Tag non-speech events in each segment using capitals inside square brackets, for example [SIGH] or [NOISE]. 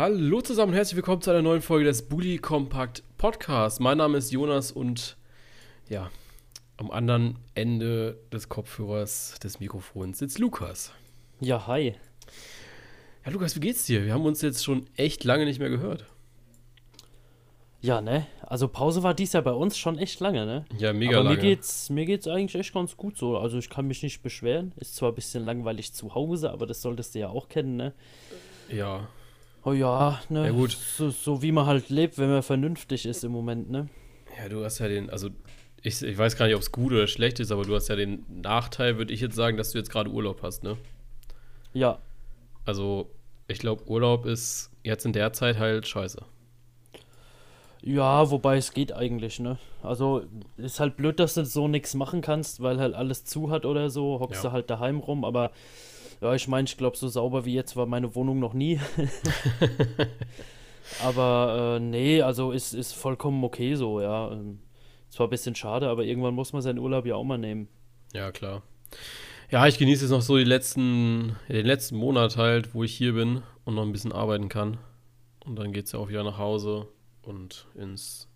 Hallo zusammen und herzlich willkommen zu einer neuen Folge des Bully Compact Podcasts. Mein Name ist Jonas und ja, am anderen Ende des Kopfhörers des Mikrofons sitzt Lukas. Ja, hi. Ja, Lukas, wie geht's dir? Wir haben uns jetzt schon echt lange nicht mehr gehört. Ja, ne? Also Pause war dies Jahr bei uns schon echt lange, ne? Ja, mega Aber lange. mir geht's, mir geht's eigentlich echt ganz gut so. Also ich kann mich nicht beschweren. Ist zwar ein bisschen langweilig zu Hause, aber das solltest du ja auch kennen, ne? Ja, Oh ja, ne? Ja, gut. So, so wie man halt lebt, wenn man vernünftig ist im Moment, ne? ja, du hast ja den, also ich, ich weiß gar nicht, ob es gut oder schlecht ist, aber du hast ja den Nachteil, würde ich jetzt sagen, dass du jetzt gerade Urlaub hast, ne? Ja. Also, ich glaube, Urlaub ist jetzt in der Zeit halt scheiße. Ja, wobei es geht eigentlich, ne? Also ist halt blöd, dass du so nichts machen kannst, weil halt alles zu hat oder so, hockst Ja. du halt daheim rum, aber ja, ich meine, ich glaube, so sauber wie jetzt war meine Wohnung noch nie. [LAUGHS] aber äh, nee, also ist, ist vollkommen okay so, ja. Ähm, Zwar ein bisschen schade, aber irgendwann muss man seinen Urlaub ja auch mal nehmen. Ja, klar. Ja, ich genieße jetzt noch so die letzten, den letzten Monat halt, wo ich hier bin und noch ein bisschen arbeiten kann. Und dann geht es ja auch wieder nach Hause und ins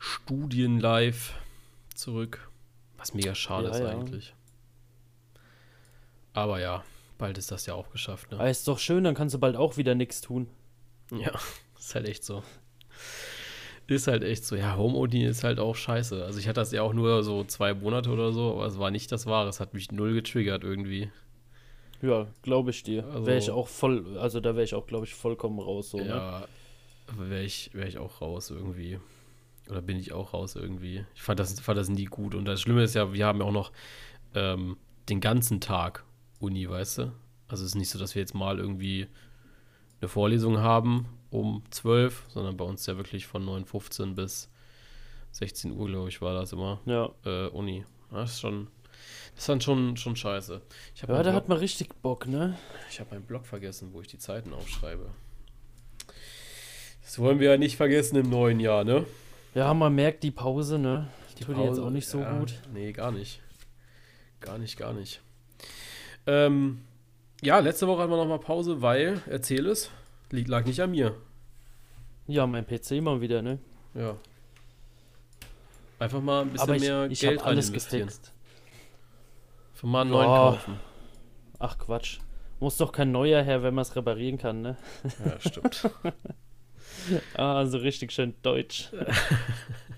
Studienlife zurück. Was mega schade Ja, ist ja. eigentlich. Aber ja, bald ist das ja auch geschafft, ne? Aber ist doch schön, dann kannst du bald auch wieder nichts tun. Ja, [LAUGHS] ist halt echt so. Ist halt echt so. Ja, Home-Uni ist halt auch scheiße. Also ich hatte das ja auch nur so zwei Monate oder so, aber es war nicht das Wahre. Es hat mich null getriggert irgendwie. Ja, glaube ich dir. Also- wäre ich auch voll, also da wäre ich auch, glaube ich, vollkommen raus so, ne? Ja, wäre ich, wär ich auch raus irgendwie. Oder bin ich auch raus irgendwie. Ich fand das, fand das nie gut. Und das Schlimme ist ja, wir haben ja auch noch ähm, den ganzen Tag Uni, weißt du? Also es ist nicht so, dass wir jetzt mal irgendwie eine Vorlesung haben um 12, sondern bei uns ja wirklich von 9.15 bis 16 Uhr, glaube ich, war das immer Ja. äh, Uni. Das ist schon, das ist dann schon, schon scheiße. Ich habe Ja, da Blog- hat man richtig Bock, ne? ich hab meinen Blog vergessen, wo ich die Zeiten aufschreibe. Das wollen wir ja nicht vergessen im neuen Jahr, ne? Ja, man merkt die Pause, ne? Die tut jetzt Pause, auch nicht so ja, gut. Nee, gar nicht. Gar nicht, gar nicht. Ähm, ja, letzte Woche hatten wir nochmal Pause, weil, erzähl es, liegt, lag nicht an mir. Ja, mein PC mal wieder, ne? Ja. Einfach mal ein bisschen Aber ich, mehr ich Geld rein alles investieren. gefixt. Für mal einen neuen Ja. kaufen. Ach Quatsch. Muss doch kein neuer her, wenn man es reparieren kann, ne? Ja, stimmt. [LAUGHS] Ah, so richtig schön deutsch. [LAUGHS]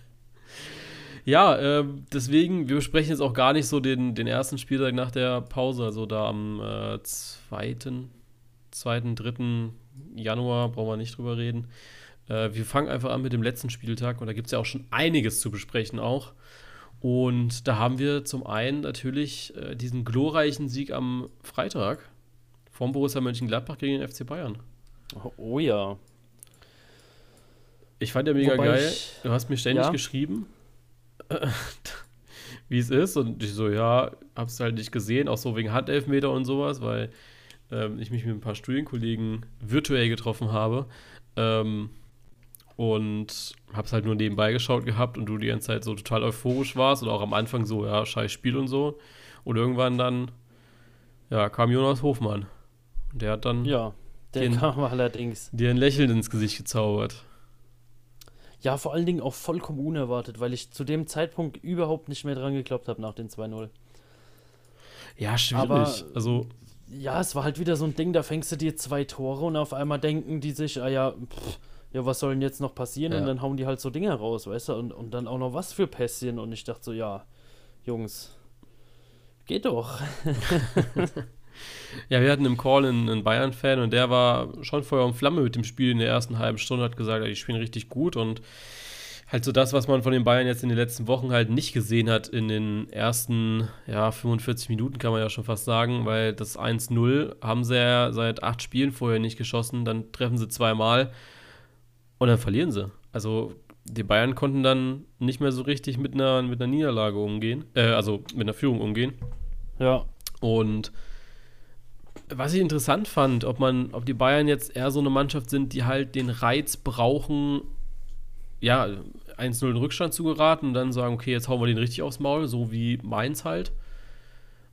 Ja, ähm, deswegen, wir besprechen jetzt auch gar nicht so den, den ersten Spieltag nach der Pause, also da am äh, 2., 2., 3. Januar, brauchen wir nicht drüber reden. Äh, wir fangen einfach an mit dem letzten Spieltag und da gibt es ja auch schon einiges zu besprechen auch. Und da haben wir zum einen natürlich äh, diesen glorreichen Sieg am Freitag vom Borussia Mönchengladbach gegen den FC Bayern. Oh, oh ja. Ich fand ja mega Wobei geil. ich- Du hast mir ständig Ja? geschrieben, [LAUGHS] wie es ist. Und ich so, ja, hab's halt nicht gesehen, auch so wegen Handelfmeter und sowas, weil ähm, ich mich mit ein paar Studienkollegen virtuell getroffen habe. Ähm, und hab's halt nur nebenbei geschaut gehabt und du die ganze Zeit so total euphorisch warst und auch am Anfang so, ja, scheiß Spiel und so. Und irgendwann dann, ja, kam Jonas Hofmann. Und der hat dann Ja, der Den- kam [LAUGHS] allerdings. dir ein Lächeln ins Gesicht gezaubert. Ja, vor allen Dingen auch vollkommen unerwartet, weil ich zu dem Zeitpunkt überhaupt nicht mehr dran geglaubt habe nach den 2-0. Ja, schwierig. Aber- also, Ja, es war halt wieder so ein Ding, da fängst du dir zwei Tore und auf einmal denken die sich, ah ja, pff, ja, was soll denn jetzt noch passieren? Ja. Und dann hauen die halt so Dinger raus, weißt du? Und, und dann auch noch was für Pässchen. Und ich dachte so, ja, Jungs, geht doch. [LAUGHS] [LAUGHS] Ja, wir hatten im Call einen, einen Bayern-Fan und der war schon Feuer und Flamme mit dem Spiel in der ersten halben Stunde, hat gesagt, die spielen richtig gut und halt so das, was man von den Bayern jetzt in den letzten Wochen halt nicht gesehen hat in den ersten, ja, 45 Minuten kann man ja schon fast sagen, weil das 1-0 haben sie ja seit acht Spielen vorher nicht geschossen, dann treffen sie zweimal und dann verlieren sie. Also die Bayern konnten dann nicht mehr so richtig mit einer, mit einer Niederlage umgehen, äh, also mit einer Führung umgehen. Ja, Und was ich interessant fand, ob man, ob die Bayern jetzt eher so eine Mannschaft sind, die halt den Reiz brauchen, ja, 1-0 in Rückstand zu geraten und dann sagen, okay, jetzt hauen wir den richtig aufs Maul, so wie Mainz halt.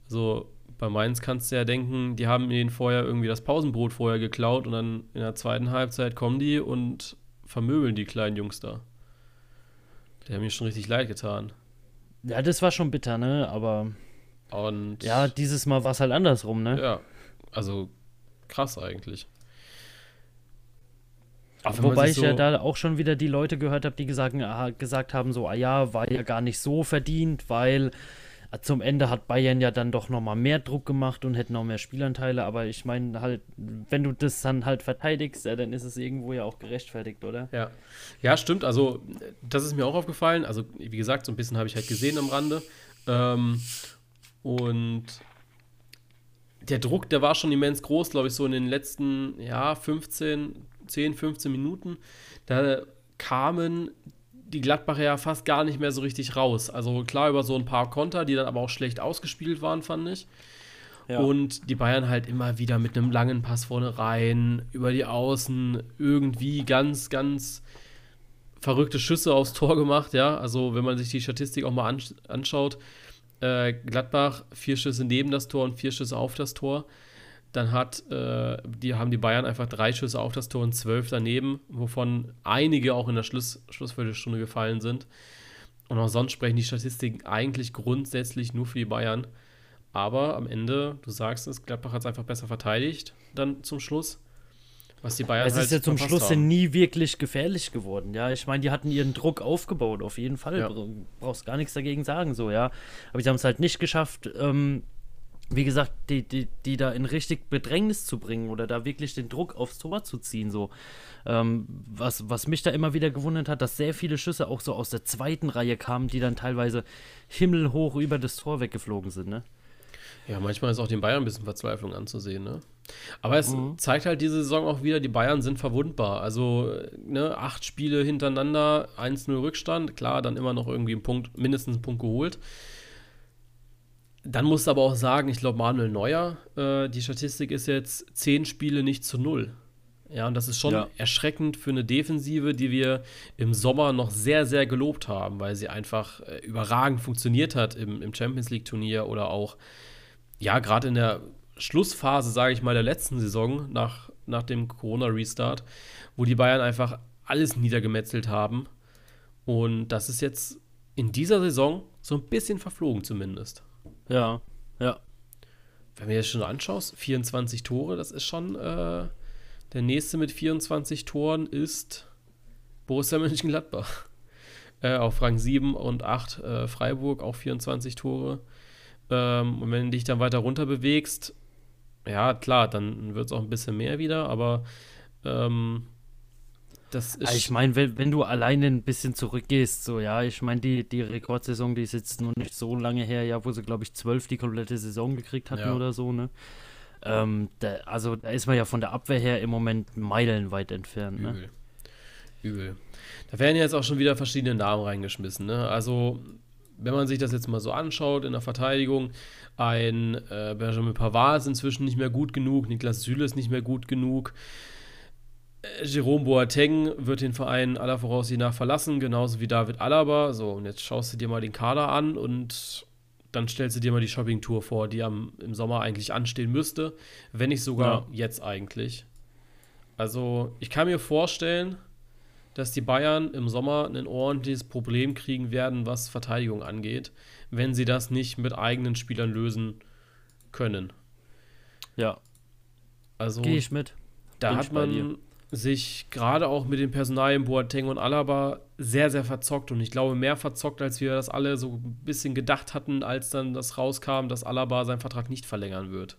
Also Bei Mainz kannst du ja denken, die haben ihnen vorher irgendwie das Pausenbrot vorher geklaut und dann in der zweiten Halbzeit kommen die und vermöbeln die kleinen Jungs da. Die haben mir schon richtig leid getan. Ja, das war schon bitter, ne? Aber. Und. Ja, dieses Mal war es halt andersrum, ne? Ja. Also krass eigentlich. Wobei ich so ja da auch schon wieder die Leute gehört habe, die gesagt, gesagt haben, so, ah ja, war ja gar nicht so verdient, weil zum Ende hat Bayern ja dann doch nochmal mehr Druck gemacht und hätte noch mehr Spielanteile, aber ich meine halt, wenn du das dann halt verteidigst, ja, dann ist es irgendwo ja auch gerechtfertigt, oder? Ja. Ja, stimmt, also das ist mir auch aufgefallen, also wie gesagt, so ein bisschen habe ich halt gesehen am Rande ähm, und der Druck, der war schon immens groß, glaube ich, so in den letzten, ja, 15, 10, 15 Minuten. Da kamen die Gladbacher ja fast gar nicht mehr so richtig raus. Also klar über so ein paar Konter, die dann aber auch schlecht ausgespielt waren, fand ich. Ja. Und die Bayern halt immer wieder mit einem langen Pass vorne rein, über die Außen, irgendwie ganz, ganz verrückte Schüsse aufs Tor gemacht, ja. Also wenn man sich die Statistik auch mal anschaut, äh, Gladbach vier Schüsse neben das Tor und vier Schüsse auf das Tor. Dann hat, äh, die, haben die Bayern einfach drei Schüsse auf das Tor und zwölf daneben, wovon einige auch in der Schluss, Schlussviertelstunde gefallen sind. Und auch sonst sprechen die Statistiken eigentlich grundsätzlich nur für die Bayern. Aber am Ende, du sagst es, Gladbach hat es einfach besser verteidigt, dann zum Schluss. Was die Bayern Es halt ist ja zum Schluss haben. nie wirklich gefährlich geworden, ja. Ich meine, die hatten ihren Druck aufgebaut, auf jeden Fall. Ja. Brauchst gar nichts dagegen sagen, so, ja. Aber sie haben es halt nicht geschafft, ähm, wie gesagt, die, die, die da in richtig Bedrängnis zu bringen oder da wirklich den Druck aufs Tor zu ziehen. So. Ähm, was, was mich da immer wieder gewundert hat, dass sehr viele Schüsse auch so aus der zweiten Reihe kamen, die dann teilweise himmelhoch über das Tor weggeflogen sind. Ne? Ja, manchmal ist auch den Bayern ein bisschen Verzweiflung anzusehen. Ne? Aber es mhm. zeigt halt diese Saison auch wieder, die Bayern sind verwundbar. Also ne, acht Spiele hintereinander, 1-0 Rückstand, klar, dann immer noch irgendwie einen Punkt, mindestens einen Punkt geholt. Dann musst du aber auch sagen, ich glaube, Manuel Neuer, äh, die Statistik ist jetzt zehn Spiele nicht zu null. Ja, und das ist schon ja. erschreckend für eine Defensive, die wir im Sommer noch sehr, sehr gelobt haben, weil sie einfach äh, überragend funktioniert hat im, im Champions League-Turnier oder auch, ja, gerade in der Schlussphase, sage ich mal, der letzten Saison nach, nach dem Corona-Restart, wo die Bayern einfach alles niedergemetzelt haben. Und das ist jetzt in dieser Saison so ein bisschen verflogen zumindest. Ja, ja. Wenn du dir das schon anschaust, 24 Tore, das ist schon äh, der nächste mit 24 Toren ist Borussia [LAUGHS] Mönchengladbach. Äh, auf Rang 7 und 8 äh, Freiburg, auch 24 Tore. Ähm, und wenn du dich dann weiter runter bewegst, ja, klar, dann wird es auch ein bisschen mehr wieder, aber ähm, das ist. ich meine, wenn, wenn du alleine ein bisschen zurückgehst, so, ja, ich meine, die, die Rekordsaison, die ist jetzt noch nicht so lange her, ja, wo sie, glaube ich, zwölf die komplette Saison gekriegt hatten ja. oder so, ne? Ähm, da, also da ist man ja von der Abwehr her im Moment meilenweit entfernt, ne? Übel. Übel. Da werden jetzt auch schon wieder verschiedene Namen reingeschmissen, ne? Also, wenn man sich das jetzt mal so anschaut in der Verteidigung, ein äh, Benjamin Pavard ist inzwischen nicht mehr gut genug, Niklas Süle ist nicht mehr gut genug. Äh, Jerome Boateng wird den Verein aller Voraussicht nach verlassen, genauso wie David Alaba. So, und jetzt schaust du dir mal den Kader an und dann stellst du dir mal die Shopping-Tour vor, die am, im Sommer eigentlich anstehen müsste, wenn nicht sogar ja. jetzt eigentlich. Also, ich kann mir vorstellen, dass die Bayern im Sommer ein ordentliches Problem kriegen werden, was Verteidigung angeht, wenn sie das nicht mit eigenen Spielern lösen können. Ja. Also, gehe ich mit. Da Bin hat man sich gerade auch mit den Personalien Boateng und Alaba sehr, sehr verzockt. Und ich glaube, mehr verzockt, als wir das alle so ein bisschen gedacht hatten, als dann das rauskam, dass Alaba seinen Vertrag nicht verlängern wird.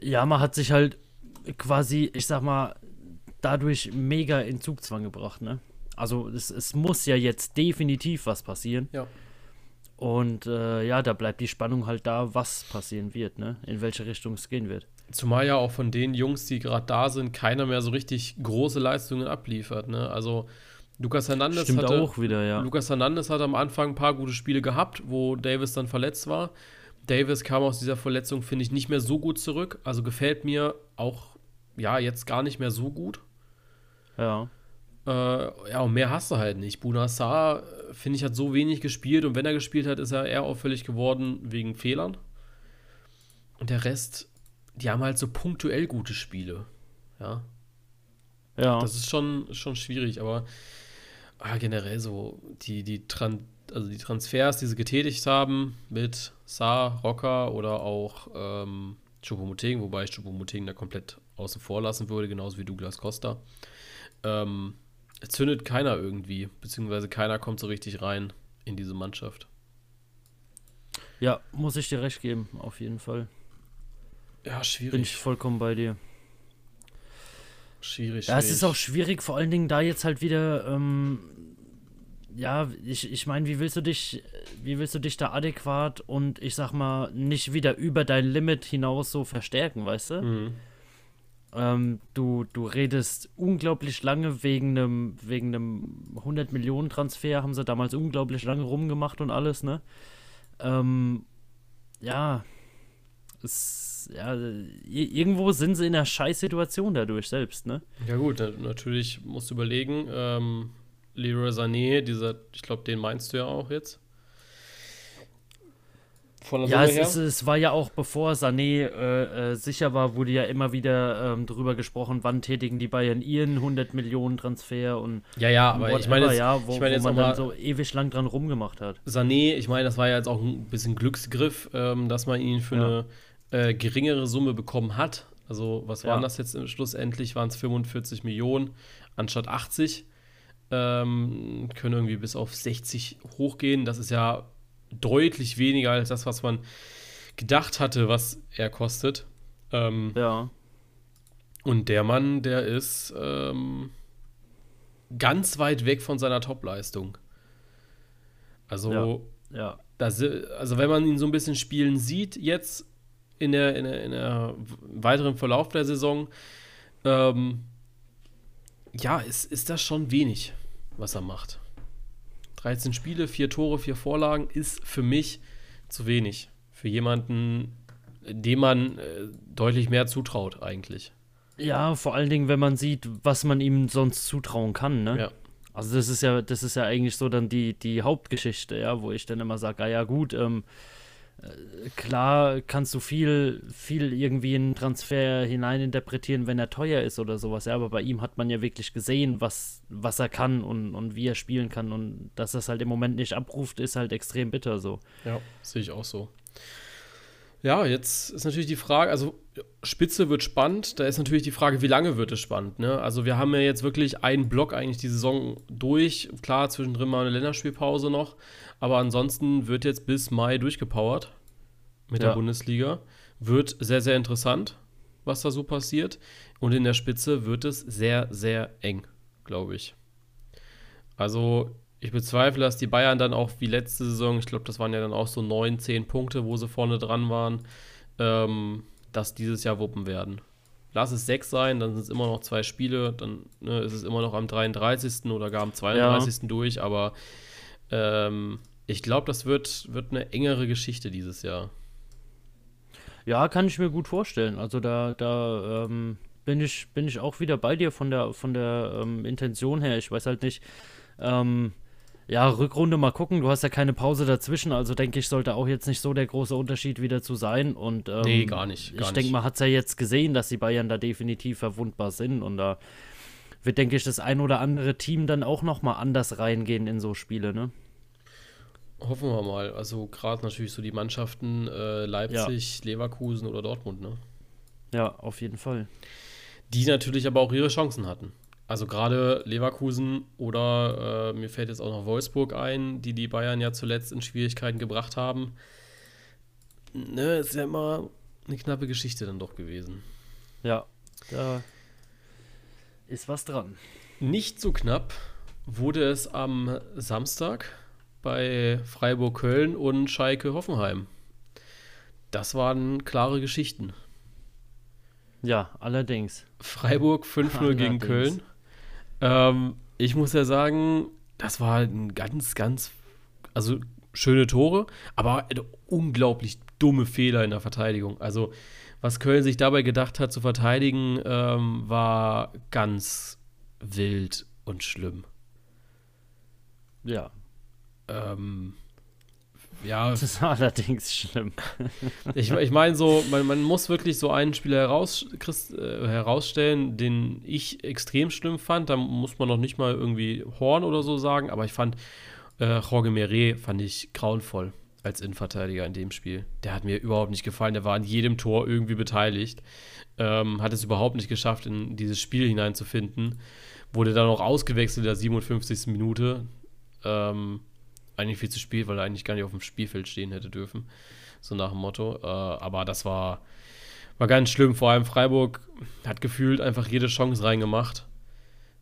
Ja, man hat sich halt quasi, ich sag mal, dadurch mega in Zugzwang gebracht, ne? Also es, es muss ja jetzt definitiv was passieren. Ja. Und äh, ja, da bleibt die Spannung halt da, was passieren wird, ne? In welche Richtung es gehen wird. Zumal ja auch von den Jungs, die gerade da sind, keiner mehr so richtig große Leistungen abliefert. Ne? Also Lukas Hernandez Stimmt hatte, auch wieder, ja. Lukas Hernandez hat am Anfang ein paar gute Spiele gehabt, wo Davis dann verletzt war. Davis kam aus dieser Verletzung, finde ich, nicht mehr so gut zurück. Also gefällt mir auch, ja, jetzt gar nicht mehr so gut. Ja. Äh, ja, und mehr hast du halt nicht. Bunassar, finde ich, hat so wenig gespielt und wenn er gespielt hat, ist er eher auffällig geworden wegen Fehlern. Und der Rest, die haben halt so punktuell gute Spiele. Ja. Ja. Das ist schon, schon schwierig, aber ah, generell so die, die, Tran also die Transfers, die sie getätigt haben mit Saar, Rocker oder auch ähm, Choupo-Moting, wobei ich Choupo-Moting da komplett außen vor lassen würde, genauso wie Douglas Costa. Ähm, zündet keiner irgendwie, beziehungsweise keiner kommt so richtig rein in diese Mannschaft. Ja, muss ich dir recht geben, auf jeden Fall. Ja, schwierig. Bin ich vollkommen bei dir. Schwierig, Ja, es ist auch schwierig, vor allen Dingen da jetzt halt wieder, ähm, ja, ich, ich meine, wie willst du dich, wie willst du dich da adäquat und ich sag mal, nicht wieder über dein Limit hinaus so verstärken, weißt du? Mhm. Ähm, du, du redest unglaublich lange wegen einem wegen einem 100 Millionen Transfer, haben sie damals unglaublich lange rumgemacht und alles, ne? Ähm, ja, es, ja, irgendwo sind sie in einer Scheißsituation dadurch selbst, ne? Ja gut, natürlich musst du überlegen, ähm, Leroy Sané, dieser, ich glaube, den meinst du ja auch jetzt. Von der ja, es, ist, es, war ja auch bevor Sané äh, äh, sicher war, wurde ja immer wieder ähm, darüber gesprochen, wann tätigen die Bayern ihren 100 Millionen Transfer und ja, ja, aber whatever, ich meine, ja, wo, ich meine wo man dann so ewig lang dran rumgemacht hat. Sané, ich meine, das war ja jetzt auch ein bisschen Glücksgriff, ähm, dass man ihn für ja. eine äh, geringere Summe bekommen hat. Also was waren ja. das jetzt schlussendlich? Waren es 45 Millionen anstatt 80? Ähm, können irgendwie bis auf 60 hochgehen. Das ist ja deutlich weniger als das, was man gedacht hatte, was er kostet. Ähm, ja. Und der Mann, der ist ähm, ganz weit weg von seiner Topleistung. Also, ja. ja. Das, also wenn man ihn so ein bisschen spielen sieht, jetzt in der, in der, in der weiteren Verlauf der Saison, ähm, ja, ist, ist das schon wenig, was er macht. 13 Spiele, 4 Tore, 4 Vorlagen ist für mich zu wenig. Für jemanden, dem man äh, deutlich mehr zutraut, eigentlich. Ja, vor allen Dingen, wenn man sieht, was man ihm sonst zutrauen kann, ne? Ja. Also das ist ja, das ist ja eigentlich so dann die, die Hauptgeschichte, ja, wo ich dann immer sage, ah ja gut, ähm, äh, klar kannst du viel, viel irgendwie in Transfer hineininterpretieren, wenn er teuer ist oder sowas, ja, aber bei ihm hat man ja wirklich gesehen, was, was er kann und, und wie er spielen kann und dass es halt im Moment nicht abruft, ist halt extrem bitter so. Ja, sehe ich auch so. Ja, jetzt ist natürlich die Frage, also Spitze wird spannend, da ist natürlich die Frage, wie lange wird es spannend, ne? Also wir haben ja jetzt wirklich einen Block eigentlich die Saison durch, klar, zwischendrin mal eine Länderspielpause noch, aber ansonsten wird jetzt bis Mai durchgepowert mit ja. der Bundesliga. Wird sehr, sehr interessant, was da so passiert. Und in der Spitze wird es sehr, sehr eng, glaube ich. Also, ich bezweifle, dass die Bayern dann auch wie letzte Saison, ich glaube, das waren ja dann auch so neun, zehn Punkte, wo sie vorne dran waren, ähm, dass dieses Jahr wuppen werden. Lass es sechs sein, dann sind es immer noch zwei Spiele, dann ne, ist es immer noch am 33. oder gar am 32. Ja. durch, aber ähm, ich glaube, das wird, wird eine engere Geschichte dieses Jahr. Ja, kann ich mir gut vorstellen. Also da, da ähm, bin, ich, bin ich auch wieder bei dir von der, von der ähm, Intention her. Ich weiß halt nicht, ähm, ja, Rückrunde mal gucken. Du hast ja keine Pause dazwischen, also denke ich, sollte auch jetzt nicht so der große Unterschied wieder zu sein. Und, ähm, nee, gar nicht. Gar ich denke, man hat es ja jetzt gesehen, dass die Bayern da definitiv verwundbar sind. Und da wird, denke ich, das ein oder andere Team dann auch nochmal anders reingehen in so Spiele, ne? Hoffen wir mal. Also gerade natürlich so die Mannschaften äh, Leipzig, ja. Leverkusen oder Dortmund, ne? Ja, auf jeden Fall. Die natürlich aber auch ihre Chancen hatten. Also gerade Leverkusen oder äh, mir fällt jetzt auch noch Wolfsburg ein, die die Bayern ja zuletzt in Schwierigkeiten gebracht haben. Ne, ist ja immer eine knappe Geschichte dann doch gewesen. Ja, da ist was dran. Nicht so knapp wurde es am Samstag bei Freiburg Köln und Schalke Hoffenheim. Das waren klare Geschichten. Ja, allerdings. Freiburg 5-0 gegen Köln. Ähm, ich muss ja sagen, das war ein ganz, ganz, also schöne Tore, aber unglaublich dumme Fehler in der Verteidigung. Also, was Köln sich dabei gedacht hat zu verteidigen, ähm, war ganz wild und schlimm. Ja, ähm, Ja. Das ist [LAUGHS] allerdings schlimm. ich ich meine so, man, man muss wirklich so einen Spieler heraus, Christ, äh, herausstellen, den ich extrem schlimm fand. Da muss man noch nicht mal irgendwie Horn oder so sagen, aber ich fand äh, Jorge Meret fand ich grauenvoll als Innenverteidiger in dem Spiel. Der hat mir überhaupt nicht gefallen. Der war an jedem Tor irgendwie beteiligt. Ähm, hat es überhaupt nicht geschafft, in dieses Spiel hineinzufinden. Wurde dann auch ausgewechselt in der 57. Minute. Ähm, eigentlich viel zu spät, weil er eigentlich gar nicht auf dem Spielfeld stehen hätte dürfen. So nach dem Motto. Äh, aber das war, war ganz schlimm. Vor allem Freiburg hat gefühlt einfach jede Chance reingemacht.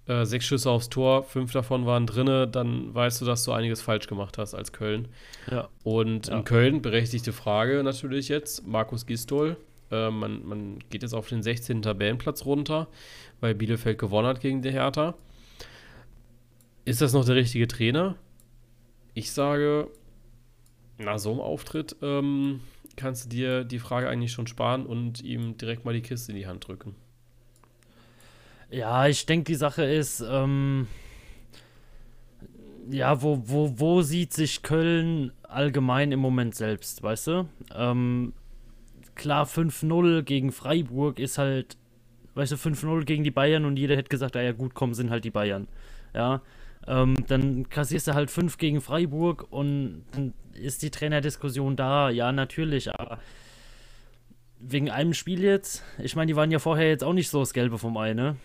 Äh, sechs Schüsse aufs Tor, fünf davon waren drinne, dann weißt du, dass du einiges falsch gemacht hast als Köln. Ja. Und ja. in Köln, berechtigte Frage natürlich jetzt, Markus Gistol. Äh, man, man geht jetzt auf den 16. Tabellenplatz runter, weil Bielefeld gewonnen hat gegen die Hertha. Ist das noch der richtige Trainer? Ich sage, nach so einem Auftritt ähm, kannst du dir die Frage eigentlich schon sparen und ihm direkt mal die Kiste in die Hand drücken. Ja, ich denke, die Sache ist, ähm, ja, wo, wo, wo sieht sich Köln allgemein im Moment selbst, weißt du? Ähm, klar, 5-0 gegen Freiburg ist halt, weißt du, 5-0 gegen die Bayern und jeder hätte gesagt, ah ja gut, komm, sind halt die Bayern. Ja, ähm, dann kassierst du halt 5 gegen Freiburg und dann ist die Trainerdiskussion da. Ja, natürlich, aber wegen einem Spiel jetzt, ich meine, die waren ja vorher jetzt auch nicht so das Gelbe vom Ei, ne?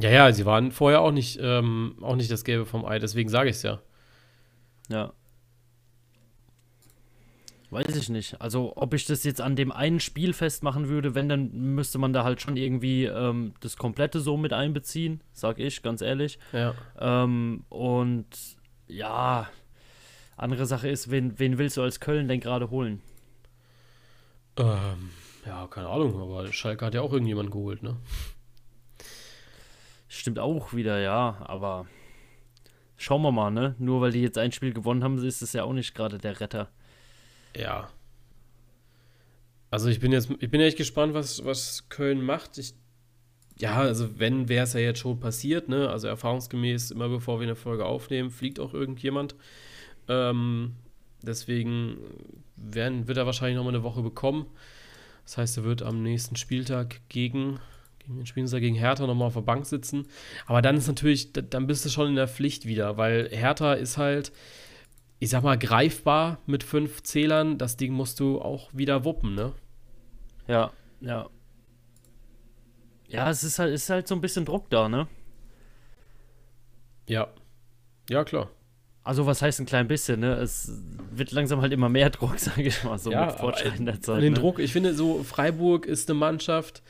Ja, ja, sie waren vorher auch nicht, ähm, auch nicht das Gelbe vom Ei, deswegen sage ich es ja. Ja. Weiß ich nicht. Also, ob ich das jetzt an dem einen Spiel festmachen würde, wenn, dann müsste man da halt schon irgendwie ähm, das Komplette so mit einbeziehen, sag ich, ganz ehrlich. Ja. Ähm, und ja, andere Sache ist, wen, wen willst du als Köln denn gerade holen? Ähm, ja, keine Ahnung, aber Schalke hat ja auch irgendjemanden geholt, ne? Stimmt auch wieder, ja, aber schauen wir mal, ne? Nur weil die jetzt ein Spiel gewonnen haben, ist es ja auch nicht gerade der Retter. Ja. Also ich bin jetzt, ich bin echt gespannt, was, was Köln macht. Ich, ja, also wenn, wäre es ja jetzt schon passiert, ne? Also erfahrungsgemäß, immer bevor wir eine Folge aufnehmen, fliegt auch irgendjemand. Ähm, deswegen werden, wird er wahrscheinlich noch mal eine Woche bekommen. Das heißt, er wird am nächsten Spieltag gegen, gegen den spielen sie gegen Hertha nochmal auf der Bank sitzen. Aber dann ist natürlich, dann bist du schon in der Pflicht wieder, weil Hertha ist halt, ich sag mal, greifbar mit fünf Zählern. Das Ding musst du auch wieder wuppen, ne? Ja, ja. Ja, es ist halt, ist halt so ein bisschen Druck da, ne? Ja. Ja, klar. Also, was heißt ein klein bisschen, ne? Es wird langsam halt immer mehr [LAUGHS] Druck, sage ich mal, so ja, mit fortschreitender Zeit. Den ne? Druck, ich finde, so Freiburg ist eine Mannschaft.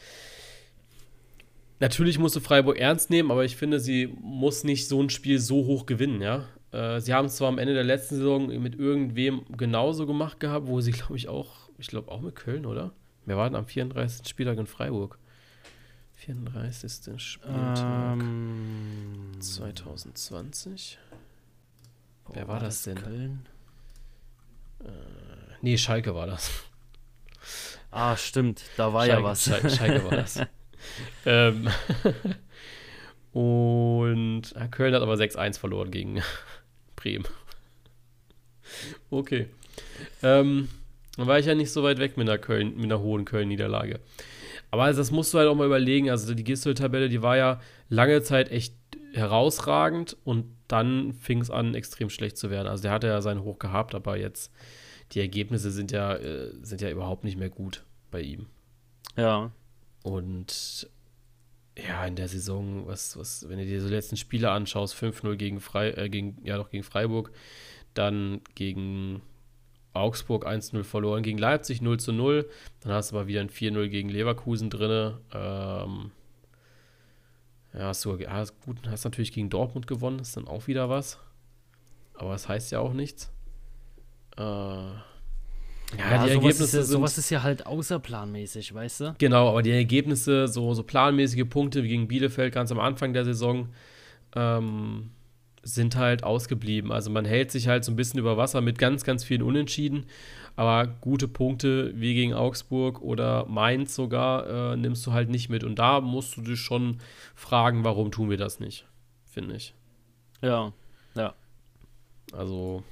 Natürlich musst du Freiburg ernst nehmen, aber ich finde, sie muss nicht so ein Spiel so hoch gewinnen, ja. Äh, sie haben es zwar am Ende der letzten Saison mit irgendwem genauso gemacht gehabt, wo sie, glaube ich, auch, ich glaube auch mit Köln, oder? Wir waren am 34. Spieltag in Freiburg. 34. Spieltag ähm, 2020. Boah, Wer war, war das, das, denn? Köln? Äh, nee, Schalke war das. Ah, stimmt, da war Schalke, ja was. Schalke, Schalke war das. [LAUGHS] ähm, [LAUGHS] und Köln hat aber 6-1 verloren gegen Bremen. [LAUGHS] Okay. Ähm, dann war ich ja nicht so weit weg mit einer, Köln, mit einer hohen Köln-Niederlage. Aber also das musst du halt auch mal überlegen. Also die Gistol-Tabelle, die war ja lange Zeit echt herausragend und dann fing es an, extrem schlecht zu werden. Also der hatte ja seinen Hoch gehabt, aber jetzt die Ergebnisse sind ja, äh, sind ja überhaupt nicht mehr gut bei ihm. Ja. Und ja, in der Saison, was, was, wenn du dir die letzten Spiele anschaust, 5-0 gegen, äh, gegen, ja, gegen Freiburg, dann gegen Augsburg 1-0 verloren, gegen Leipzig 0-0, dann hast du aber wieder ein 4-0 gegen Leverkusen drin. Ähm, ja, hast du hast, gut, hast natürlich gegen Dortmund gewonnen, ist dann auch wieder was. Aber das heißt ja auch nichts. Äh, ja, ja die Ergebnisse ist ja, sind, sowas ist ja halt außerplanmäßig, weißt du? Genau, aber die Ergebnisse, so, so planmäßige Punkte wie gegen Bielefeld ganz am Anfang der Saison, ähm, sind halt ausgeblieben. Also man hält sich halt so ein bisschen über Wasser mit ganz, ganz vielen Unentschieden. Aber gute Punkte wie gegen Augsburg oder Mainz sogar äh, nimmst du halt nicht mit. Und da musst du dich schon fragen, warum tun wir das nicht, finde ich. Ja, ja. Also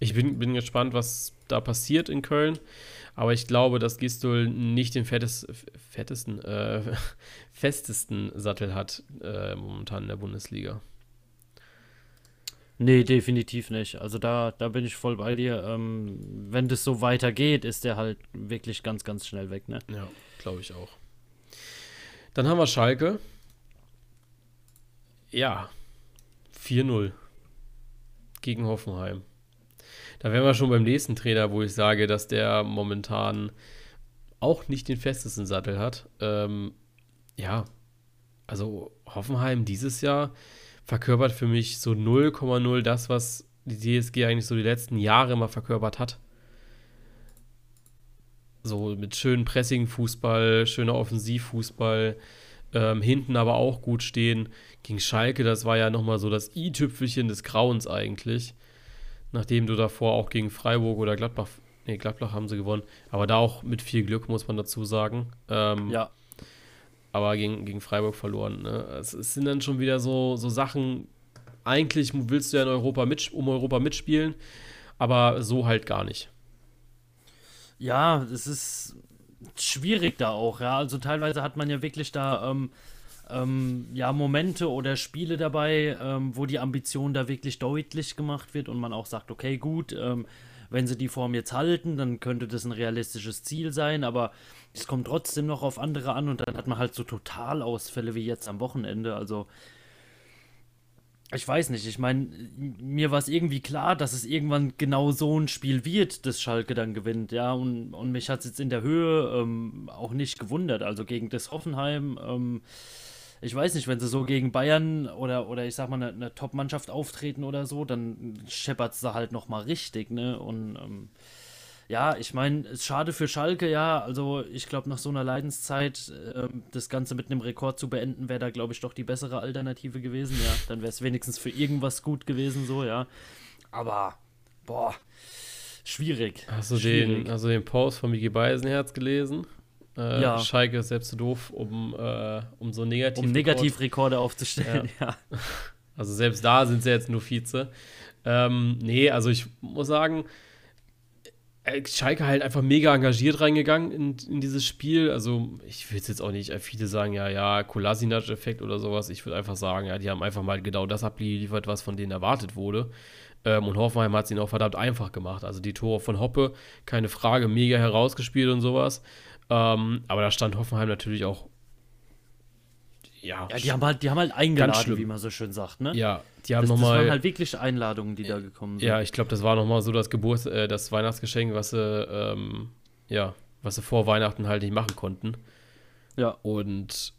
Ich bin, bin gespannt, was da passiert in Köln. Aber ich glaube, dass Gistol nicht den fettes, fettesten, äh, [LAUGHS] festesten Sattel hat äh, momentan in der Bundesliga. Nee, definitiv nicht. Also da, da bin ich voll bei dir. Ähm, wenn das so weitergeht, ist der halt wirklich ganz, ganz schnell weg, ne? Ja, glaube ich auch. Dann haben wir Schalke. Ja, 4-0 gegen Hoffenheim. Da wären wir schon beim nächsten Trainer, wo ich sage, dass der momentan auch nicht den festesten Sattel hat. Ähm, ja, also Hoffenheim dieses Jahr verkörpert für mich so 0,0 das, was die DSG eigentlich so die letzten Jahre immer verkörpert hat. So mit schönen Pressing-Fußball, schöner Offensivfußball, ähm, hinten aber auch gut stehen. Gegen Schalke, das war ja nochmal so das i-Tüpfelchen des Grauens eigentlich. Nachdem du davor auch gegen Freiburg oder Gladbach, nee, Gladbach haben sie gewonnen, aber da auch mit viel Glück, muss man dazu sagen. Ähm, ja aber gegen, gegen Freiburg verloren. Ne? Es, es, sind dann schon wieder so, so Sachen, eigentlich willst du ja in Europa mit, um Europa mitspielen, aber so halt gar nicht. Ja, es ist schwierig da auch, ja. Also teilweise hat man ja wirklich da ähm, ähm, ja, Momente oder Spiele dabei, ähm, wo die Ambition da wirklich deutlich gemacht wird und man auch sagt, okay, gut, ähm, wenn sie die Form jetzt halten, dann könnte das ein realistisches Ziel sein, aber es kommt trotzdem noch auf andere an und dann hat man halt so Totalausfälle wie jetzt am Wochenende. Also, ich weiß nicht, ich meine, mir war es irgendwie klar, dass es irgendwann genau so ein Spiel wird, das Schalke dann gewinnt, ja, und, und mich hat es jetzt in der Höhe ähm, auch nicht gewundert. Also gegen das Hoffenheim, ähm, ich weiß nicht, wenn sie so gegen Bayern oder, oder ich sag mal eine, eine Top-Mannschaft auftreten oder so, dann scheppert da halt nochmal richtig, ne, und ähm, ja, ich meine, es ist schade für Schalke, ja. Also ich glaube, nach so einer Leidenszeit äh, das Ganze mit einem Rekord zu beenden, wäre da, glaube ich, doch die bessere Alternative gewesen, ja. Dann wäre es wenigstens für irgendwas gut gewesen, so, ja. Aber, boah, schwierig. Hast du, schwierig. Den, hast du den Post von Miki Beisenherz gelesen? Äh, ja. Schalke ist selbst zu doof, um, äh, um so negativ Um Negativrekorde aufzustellen, [LAUGHS] ja. ja. Also selbst da sind sie jetzt nur Vize. Ähm, nee, also ich muss sagen, äh, Schalke halt einfach mega engagiert reingegangen in, in dieses Spiel. Also, ich will jetzt auch nicht, äh, viele sagen ja, ja, Kolasinac-Effekt oder sowas. Ich würde einfach sagen, ja, die haben einfach mal genau das abgeliefert, was von denen erwartet wurde. Ähm, und Hoffenheim hat es ihnen auch verdammt einfach gemacht. Also, die Tore von Hoppe, keine Frage, mega herausgespielt und sowas. Ähm, aber da stand Hoffenheim natürlich auch ja, ja, die haben halt, die haben halt eingeladen, wie man so schön sagt, ne? Ja, die haben nochmal. Das waren halt wirklich Einladungen, die da gekommen sind. Ja, ich glaube, das war nochmal so das Geburts-, äh, das Weihnachtsgeschenk, was sie, ähm, ja, was sie vor Weihnachten halt nicht machen konnten. Ja. Und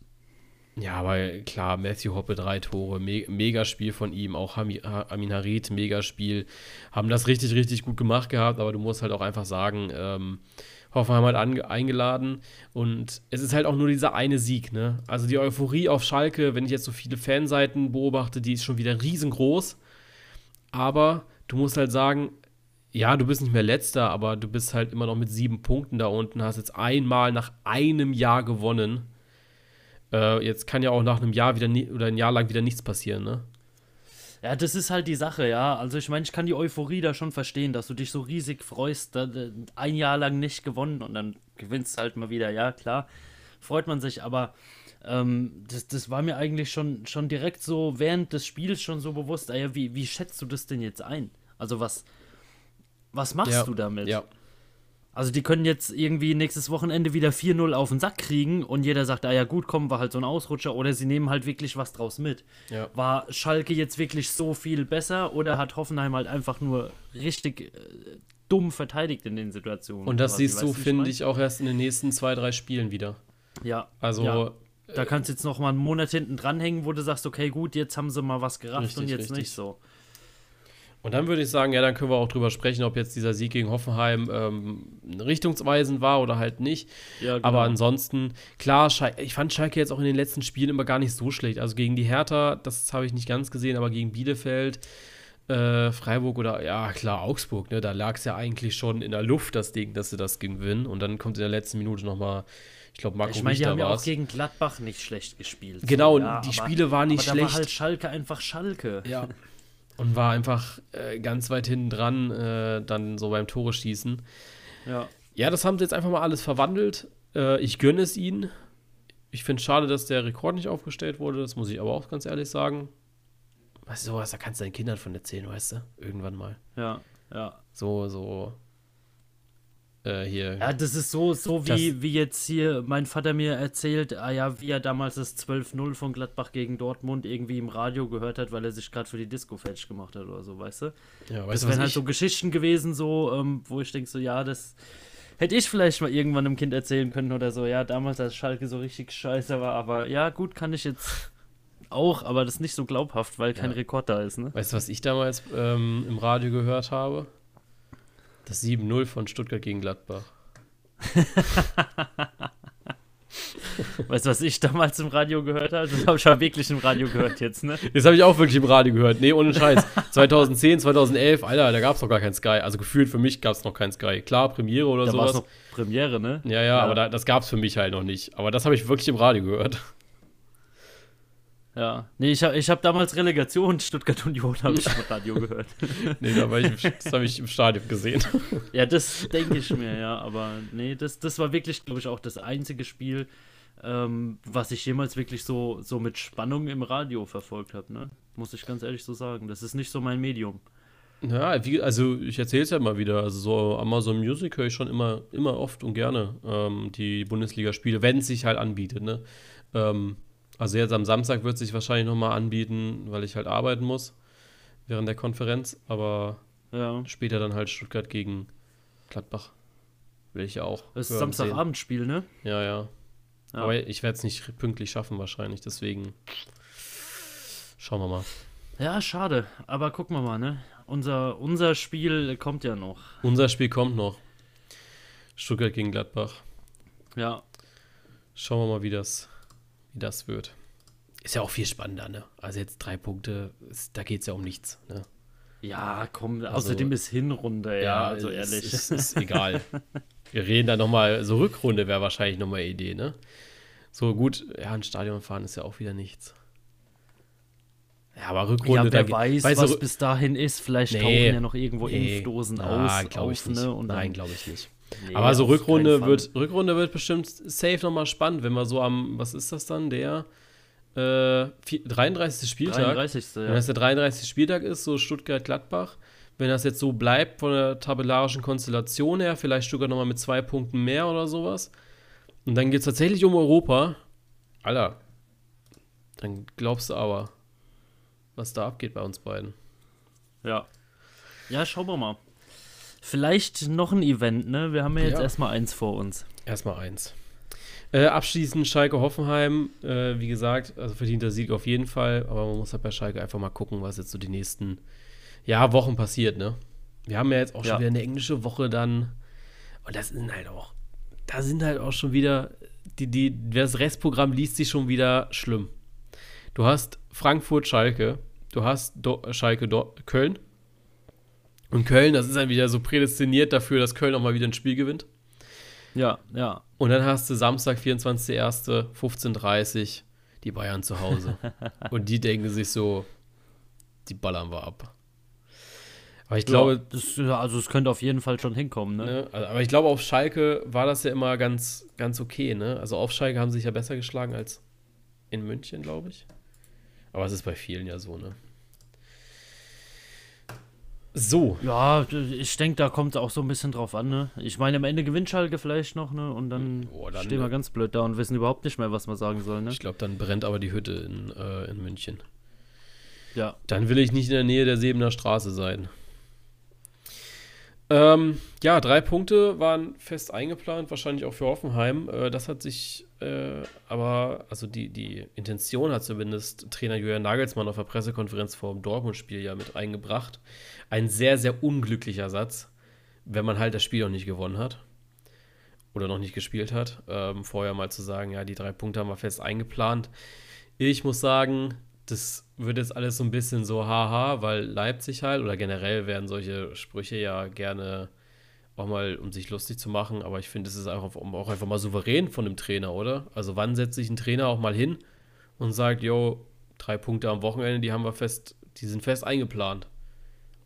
ja, aber klar, Matthew Hoppe drei Tore, Me Megaspiel von ihm, auch Hami, Amin Harit, Megaspiel, haben das richtig, richtig gut gemacht gehabt, aber du musst halt auch einfach sagen, ähm, Hoffenheim hat eingeladen und es ist halt auch nur dieser eine Sieg, ne? Also die Euphorie auf Schalke, wenn ich jetzt so viele Fanseiten beobachte, die ist schon wieder riesengroß. Aber du musst halt sagen, ja, du bist nicht mehr letzter, aber du bist halt immer noch mit sieben Punkten da unten, hast jetzt einmal nach einem Jahr gewonnen. Äh, jetzt kann ja auch nach einem Jahr wieder oder ein Jahr lang wieder nichts passieren, ne? Ja, das ist halt die Sache, ja. Also ich meine, ich kann die Euphorie da schon verstehen, dass du dich so riesig freust, da, ein Jahr lang nicht gewonnen und dann gewinnst halt mal wieder, ja, klar. Freut man sich, aber ähm, das, das war mir eigentlich schon, schon direkt so während des Spiels schon so bewusst, ey, wie, wie schätzt du das denn jetzt ein? Also was, was machst ja, du damit? Ja. Also die können jetzt irgendwie nächstes Wochenende wieder 4-0 auf den Sack kriegen und jeder sagt, ah ja gut, komm, war halt so ein Ausrutscher oder sie nehmen halt wirklich was draus mit. Ja. War Schalke jetzt wirklich so viel besser oder hat Hoffenheim halt einfach nur richtig äh, dumm verteidigt in den Situationen? Und das siehst du, finde ich, auch erst in den nächsten zwei, drei Spielen wieder. Ja. Also ja. Da kannst du jetzt noch mal einen Monat hinten dranhängen, wo du sagst, okay, gut, jetzt haben sie mal was gerafft richtig, und jetzt richtig. nicht so. Und dann würde ich sagen, ja, dann können wir auch drüber sprechen, ob jetzt dieser Sieg gegen Hoffenheim ähm, richtungsweisend war oder halt nicht. Ja, genau. Aber ansonsten, klar, ich fand Schalke jetzt auch in den letzten Spielen immer gar nicht so schlecht. Also gegen die Hertha, das habe ich nicht ganz gesehen, aber gegen Bielefeld, äh, Freiburg oder, ja, klar, Augsburg, ne, da lag es ja eigentlich schon in der Luft, das Ding, dass sie das gewinnen. Und dann kommt in der letzten Minute nochmal ich glaube, Marco Ich meine, die haben ja auch gegen Gladbach nicht schlecht gespielt. Genau, so, ja, die aber, Spiele waren nicht aber schlecht. Da war halt Schalke einfach Schalke. Ja. [LAUGHS] und war einfach äh, ganz weit hinten dran, äh, dann so beim Tore schießen. Ja. Ja, das haben sie jetzt einfach mal alles verwandelt. Äh, ich gönne es ihnen. Ich finde es schade, dass der Rekord nicht aufgestellt wurde. Das muss ich aber auch ganz ehrlich sagen. Weißt du, sowas, da kannst du deinen Kindern von erzählen, weißt du? Irgendwann mal. Ja, ja. So, so. Äh, hier. Ja, das ist so, so wie, Das- wie jetzt hier mein Vater mir erzählt, ah ja, wie er damals das 12-0 von Gladbach gegen Dortmund irgendwie im Radio gehört hat, weil er sich gerade für die Disco fetch gemacht hat oder so, weißt du? ja, Das weißt du, wären halt ich, so Geschichten gewesen, so, ähm, wo ich denke, so, ja, das hätte ich vielleicht mal irgendwann einem Kind erzählen können oder so, ja, damals, als Schalke so richtig scheiße war, aber ja, gut, kann ich jetzt auch, aber das ist nicht so glaubhaft, weil kein Ja. Rekord da ist, ne? weißt du, was ich damals ähm, im Radio gehört habe? Das 7-0 von Stuttgart gegen Gladbach. [LAUGHS] Weißt du, was ich damals im Radio gehört habe? Das habe ich ja wirklich im Radio gehört jetzt, ne? Das habe ich auch wirklich im Radio gehört. Nee, ohne Scheiß. 2010, 2011, Alter, da gab es noch gar kein Sky. Also gefühlt für mich gab es noch kein Sky. Klar, Premiere oder Da war es sowas. noch Premiere, ne? Ja, ja, aber da, das gab es für mich halt noch nicht. Aber das habe ich wirklich im Radio gehört. Ja. Nee, ich habe ich hab damals Relegation [LAUGHS] Stuttgart Union habe ich im Radio [LAUGHS] gehört. Nee, da war ich, das habe ich im Stadion gesehen. Ja, das denke ich mir, ja. Aber nee, das, das war wirklich, glaube ich, auch das einzige Spiel, ähm, was ich jemals wirklich so, so mit Spannung im Radio verfolgt habe, ne? Muss ich ganz ehrlich so sagen. Das ist nicht so mein Medium. Ja, wie, also ich erzähle es ja mal wieder. Also so Amazon Music höre ich schon immer, immer oft und gerne ähm, die Bundesligaspiele, wenn es sich halt anbietet. Ne? Ähm, also jetzt am Samstag wird es sich wahrscheinlich nochmal anbieten, weil ich halt arbeiten muss während der Konferenz. Aber Ja. später dann halt Stuttgart gegen Gladbach. Will ich ja auch. Das ist. Samstagabendspiel, ne? Ja, ja. Ja. Aber ich werde es nicht pünktlich schaffen wahrscheinlich. Deswegen schauen wir mal. Ja, schade. Aber gucken wir mal, ne? Unser, unser Spiel kommt ja noch. Unser Spiel kommt noch. Stuttgart gegen Gladbach. Ja. Schauen wir mal, wie das, wie das wird. Ist ja auch viel spannender, ne? Also jetzt drei Punkte, ist, da geht es ja um nichts, ne? Ja, komm, Also- außerdem ist Hinrunde, ja, also es ehrlich. Ist, ist egal. Wir reden da nochmal, so Rückrunde wäre wahrscheinlich nochmal Idee, ne? So gut, ja, ein Stadion fahren ist ja auch wieder nichts. Ja, aber Rückrunde, ja, da wer ge- weiß, weißt du, was bis dahin ist. Vielleicht Nee. tauchen ja noch irgendwo nee, Impfdosen na, aus, glaub auf, ich nicht. ne? Und Nein, dann- glaube ich nicht. Nee, aber so Rückrunde wird, Rückrunde wird bestimmt safe nochmal spannend, wenn wir so am, was ist das dann, der äh, vier- 33. Spieltag? 33. Wenn Ja. das der 33. Spieltag ist, so Stuttgart-Gladbach, wenn das jetzt so bleibt von der tabellarischen Konstellation her, vielleicht Stuttgart nochmal mit zwei Punkten mehr oder sowas. Und dann geht es tatsächlich um Europa. Alter, dann glaubst du aber, was da abgeht bei uns beiden. ja. Ja, schauen wir mal. Vielleicht noch ein Event, ne? Wir haben ja jetzt Ja. erstmal eins vor uns. Erstmal eins. Äh, abschließend Schalke Hoffenheim, äh, wie gesagt, also verdienter Sieg auf jeden Fall, aber man muss halt bei Schalke einfach mal gucken, was jetzt so die nächsten ja, Wochen passiert, ne? Wir haben ja jetzt auch schon Ja. wieder eine englische Woche dann und das sind halt auch, da sind halt auch schon wieder, die, die, das Restprogramm liest sich schon wieder schlimm. Du hast Frankfurt, Schalke, du hast Do Schalke, Do Köln und Köln, das ist dann wieder so prädestiniert dafür, dass Köln auch mal wieder ein Spiel gewinnt. Ja, ja. Und dann hast du Samstag, 24.01., 15.30 die Bayern zu Hause. [LAUGHS] Und die denken sich so, die ballern wir ab. Aber ich glaube, ja, das, also es könnte auf jeden Fall schon hinkommen, ne? ne, also- aber ich glaube, auf Schalke war das ja immer ganz, ganz okay, ne? Also auf Schalke haben sie sich ja besser geschlagen als in München, glaube ich. Aber es ist bei vielen ja so, ne? So, Ja, ich denke, da kommt es auch so ein bisschen drauf an, ne? Ich meine, am Ende gewinnt Schalke vielleicht noch, ne? Und dann, Oh, dann- stehen wir ganz blöd da und wissen überhaupt nicht mehr, was wir sagen sollen, ne? ich glaube, dann brennt aber die Hütte in, äh, in München. Ja. Dann will ich nicht in der Nähe der Sebener Straße sein. Ähm, ja, drei Punkte waren fest eingeplant, wahrscheinlich auch für Hoffenheim. Äh, das hat sich äh, aber, also die, die Intention hat zumindest Trainer Julian Nagelsmann auf der Pressekonferenz vor dem Dortmund-Spiel ja mit eingebracht. Ein sehr, sehr unglücklicher Satz, wenn man halt das Spiel noch nicht gewonnen hat oder noch nicht gespielt hat. Ähm, vorher mal zu sagen, ja, die drei Punkte haben wir fest eingeplant. Ich muss sagen, das wird jetzt alles so ein bisschen so haha, weil Leipzig halt oder generell werden solche Sprüche ja gerne auch mal, um sich lustig zu machen, aber ich finde, es ist einfach, auch einfach mal souverän von dem Trainer, oder? Also wann setzt sich ein Trainer auch mal hin und sagt, yo, drei Punkte am Wochenende, die haben wir fest, Die sind fest eingeplant.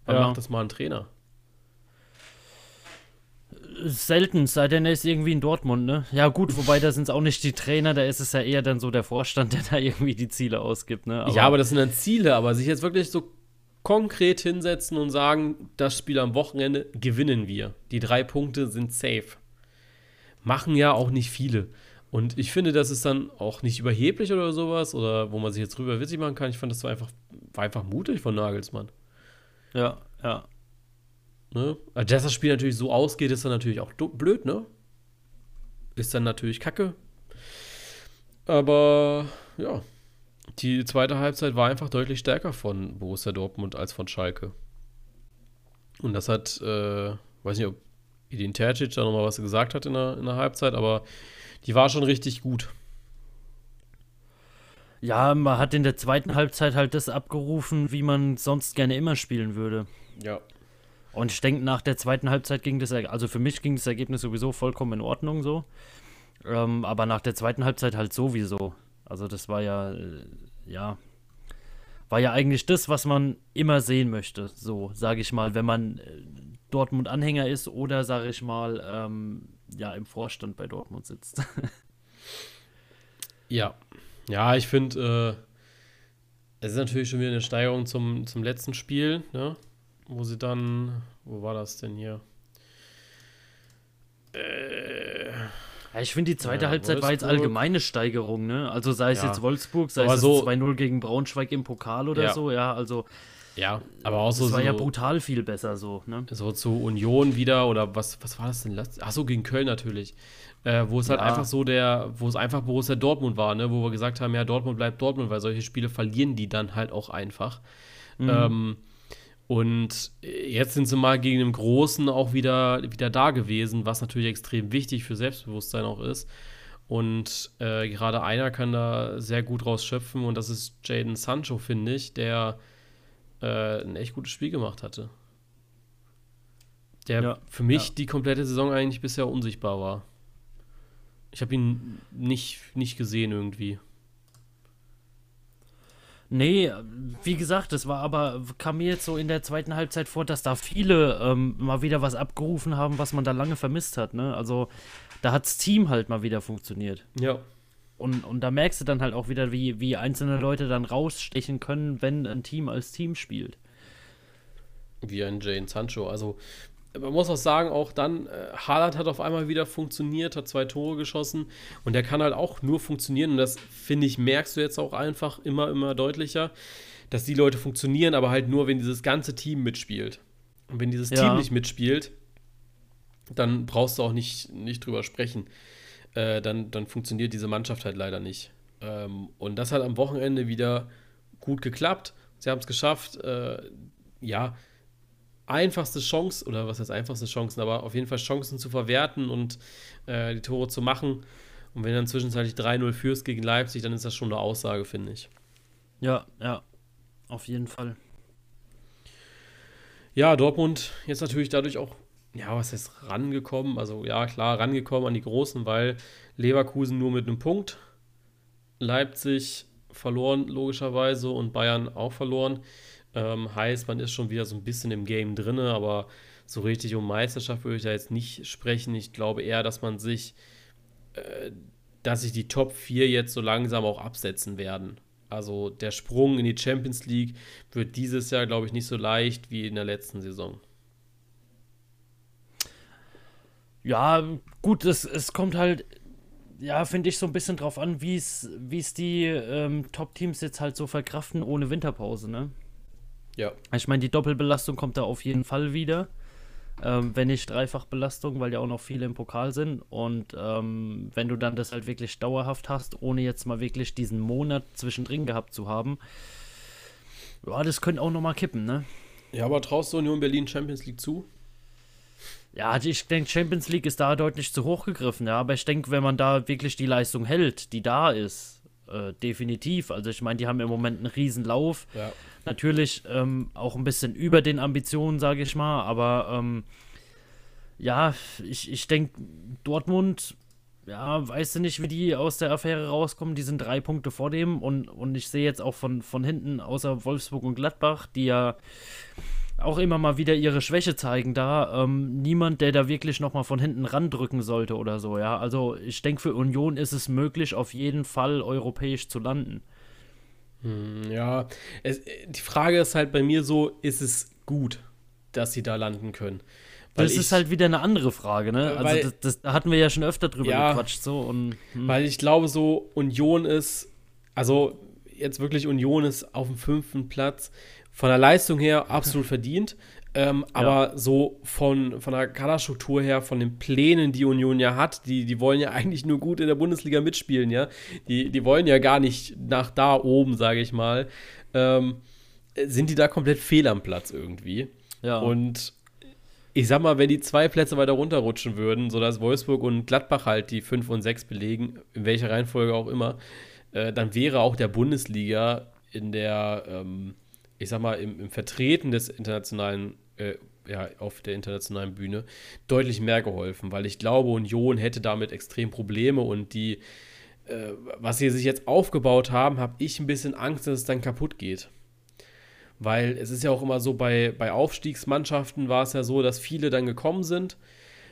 Wann Ja. macht das mal ein Trainer? Selten, sei denn er ist irgendwie in Dortmund, ne? Ja, gut, wobei da sind es auch nicht die Trainer, da ist es ja eher dann so der Vorstand, [LAUGHS] der da irgendwie die Ziele ausgibt, ne? ja, aber das sind dann Ziele, aber sich jetzt wirklich so konkret hinsetzen und sagen, das Spiel am Wochenende gewinnen wir. Die drei Punkte sind safe. Machen ja auch nicht viele. Und ich finde, das ist dann auch nicht überheblich oder sowas, oder wo man sich jetzt drüber witzig machen kann. Ich fand, das war einfach, war einfach mutig von Nagelsmann. Ja, ja. Ne? Also, Dass das Spiel natürlich so ausgeht, ist dann natürlich auch blöd, ne? Ist dann natürlich kacke. Aber ja, die zweite Halbzeit war einfach deutlich stärker von Borussia Dortmund als von Schalke. Und das hat, äh, weiß nicht, ob Edin Terzic da nochmal was gesagt hat in der, in der Halbzeit, aber die war schon richtig gut. Ja, man hat in der zweiten Halbzeit halt das abgerufen, wie man sonst gerne immer spielen würde. Ja. Und ich denke, nach der zweiten Halbzeit ging das, also für mich ging das Ergebnis sowieso vollkommen in Ordnung so. Ähm, aber nach der zweiten Halbzeit halt sowieso. Also das war ja, äh, ja, war ja eigentlich das, was man immer sehen möchte. So, sage ich mal, wenn man äh, Dortmund-Anhänger ist oder, sage ich mal, ähm, ja, im Vorstand bei Dortmund sitzt. [LAUGHS] Ja. Ja, ich finde, äh, es ist natürlich schon wieder eine Steigerung zum, zum letzten Spiel, ne? Wo sie dann, wo war das denn hier? Äh, Ja, ich finde, die zweite Ja, Halbzeit war jetzt Wolfsburg. allgemeine Steigerung, ne? Also sei es Ja. jetzt Wolfsburg, sei Aber es so- das 2-0 gegen Braunschweig im Pokal oder Ja. so, ja, also ja, aber auch so, das war ja so, brutal viel besser so, ne? so zu Union wieder oder was, was war das denn? Ach so, gegen Köln natürlich. Äh, wo es halt Ja. einfach so der, wo es einfach Borussia Dortmund war, ne? Wo wir gesagt haben, ja, Dortmund bleibt Dortmund, weil solche Spiele verlieren die dann halt auch einfach. Mhm. Ähm, und jetzt sind sie mal gegen einen Großen auch wieder, wieder da gewesen, was natürlich extrem wichtig für Selbstbewusstsein auch ist. Und äh, gerade einer kann da sehr gut rausschöpfen und das ist Jaden Sancho, finde ich, der äh, ein echt gutes Spiel gemacht hatte. Der Ja, für mich ja. die komplette Saison eigentlich bisher unsichtbar war. Ich habe ihn nicht, nicht gesehen irgendwie. Nee, wie gesagt, es war aber, kam mir jetzt so in der zweiten Halbzeit vor, dass da viele ähm, mal wieder was abgerufen haben, was man da lange vermisst hat, ne? Also da hat's Team halt mal wieder funktioniert. Ja. Und, und da merkst du dann halt auch wieder, wie, wie einzelne Leute dann rausstechen können, wenn ein Team als Team spielt. wie ein Jane Sancho. Also man muss auch sagen, auch dann, äh, Haaland hat auf einmal wieder funktioniert, hat zwei Tore geschossen und der kann halt auch nur funktionieren und das, finde ich, merkst du jetzt auch einfach immer, immer deutlicher, dass die Leute funktionieren, aber halt nur, wenn dieses ganze Team mitspielt. Und wenn dieses Ja. Team nicht mitspielt, dann brauchst du auch nicht, nicht drüber sprechen. Äh, dann, dann funktioniert diese Mannschaft halt leider nicht. Ähm, und das hat am Wochenende wieder gut geklappt. Sie haben es geschafft, äh, ja, einfachste Chance, oder was heißt einfachste Chancen, aber auf jeden Fall Chancen zu verwerten und äh, die Tore zu machen. Und wenn du dann zwischenzeitlich 3-0 führst gegen Leipzig, dann ist das schon eine Aussage, finde ich. Ja, ja, auf jeden Fall. Ja, Dortmund jetzt natürlich dadurch auch, ja, was heißt rangekommen? Also ja, klar, rangekommen an die Großen, weil Leverkusen nur mit einem Punkt, Leipzig verloren logischerweise und Bayern auch verloren. Ähm, heißt, man ist schon wieder so ein bisschen im Game drinne, aber so richtig um Meisterschaft würde ich da jetzt nicht sprechen. Ich glaube eher, dass man sich, äh, dass sich die Top 4 jetzt so langsam auch absetzen werden. Also der Sprung in die Champions League wird dieses Jahr, glaube ich, nicht so leicht wie in der letzten Saison. Ja, gut, es, es kommt halt, ja, finde ich, so ein bisschen drauf an, wie es die ähm, Top-Teams jetzt halt so verkraften ohne Winterpause, ne? Ja. Ich meine, die Doppelbelastung kommt da auf jeden Fall wieder. Ähm, wenn nicht Dreifachbelastung, weil ja auch noch viele im Pokal sind. Und ähm, wenn du dann das halt wirklich dauerhaft hast, ohne jetzt mal wirklich diesen Monat zwischendrin gehabt zu haben, ja, das könnte auch nochmal kippen, ne? Ja, aber traust du Union Berlin Champions League zu? Ja, ich denke, Champions League ist da deutlich zu hoch gegriffen, ja. Aber ich denke, wenn man da wirklich die Leistung hält, die da ist, äh, definitiv. Also ich meine, die haben im Moment einen Riesenlauf. Ja. Natürlich ähm, auch ein bisschen über den Ambitionen, sage ich mal. Aber ähm, ja, ich, ich denke, Dortmund ja, weißt du nicht, wie die aus der Affäre rauskommen? Die sind drei Punkte vor dem und, und ich sehe jetzt auch von, von hinten, außer Wolfsburg und Gladbach, die ja auch immer mal wieder ihre Schwäche zeigen da, ähm, niemand, der da wirklich nochmal von hinten randrücken sollte oder so, ja. Also ich denke, für Union ist es möglich, auf jeden Fall europäisch zu landen. Hm, ja, es, die Frage ist halt bei mir so, ist es gut, dass sie da landen können? Weil das ich, ist halt wieder eine andere Frage, ne? Also weil, das, das, hatten wir ja schon öfter drüber ja, gequatscht, so und. Hm. Weil ich glaube, so Union ist, also jetzt wirklich Union ist auf dem fünften Platz. Von der Leistung her absolut [LAUGHS] verdient. Ähm, ja. Aber so von, von der Kaderstruktur her, von den Plänen, die Union ja hat, die, die wollen ja [LAUGHS] eigentlich nur gut in der Bundesliga mitspielen, ja. Die, die wollen ja gar nicht nach da oben, sage ich mal. Ähm, sind die da komplett fehl am Platz irgendwie. Ja. Und ich sag mal, wenn die zwei Plätze weiter runterrutschen würden, sodass Wolfsburg und Gladbach halt die 5 und 6 belegen, in welcher Reihenfolge auch immer, äh, dann wäre auch der Bundesliga in der, ähm, ich sag mal, im, im Vertreten des internationalen, äh, ja, auf der internationalen Bühne deutlich mehr geholfen, weil ich glaube, Union hätte damit extrem Probleme und die, äh, was sie sich jetzt aufgebaut haben, habe ich ein bisschen Angst, dass es dann kaputt geht. Weil es ist ja auch immer so, bei, bei Aufstiegsmannschaften war es ja so, dass viele dann gekommen sind,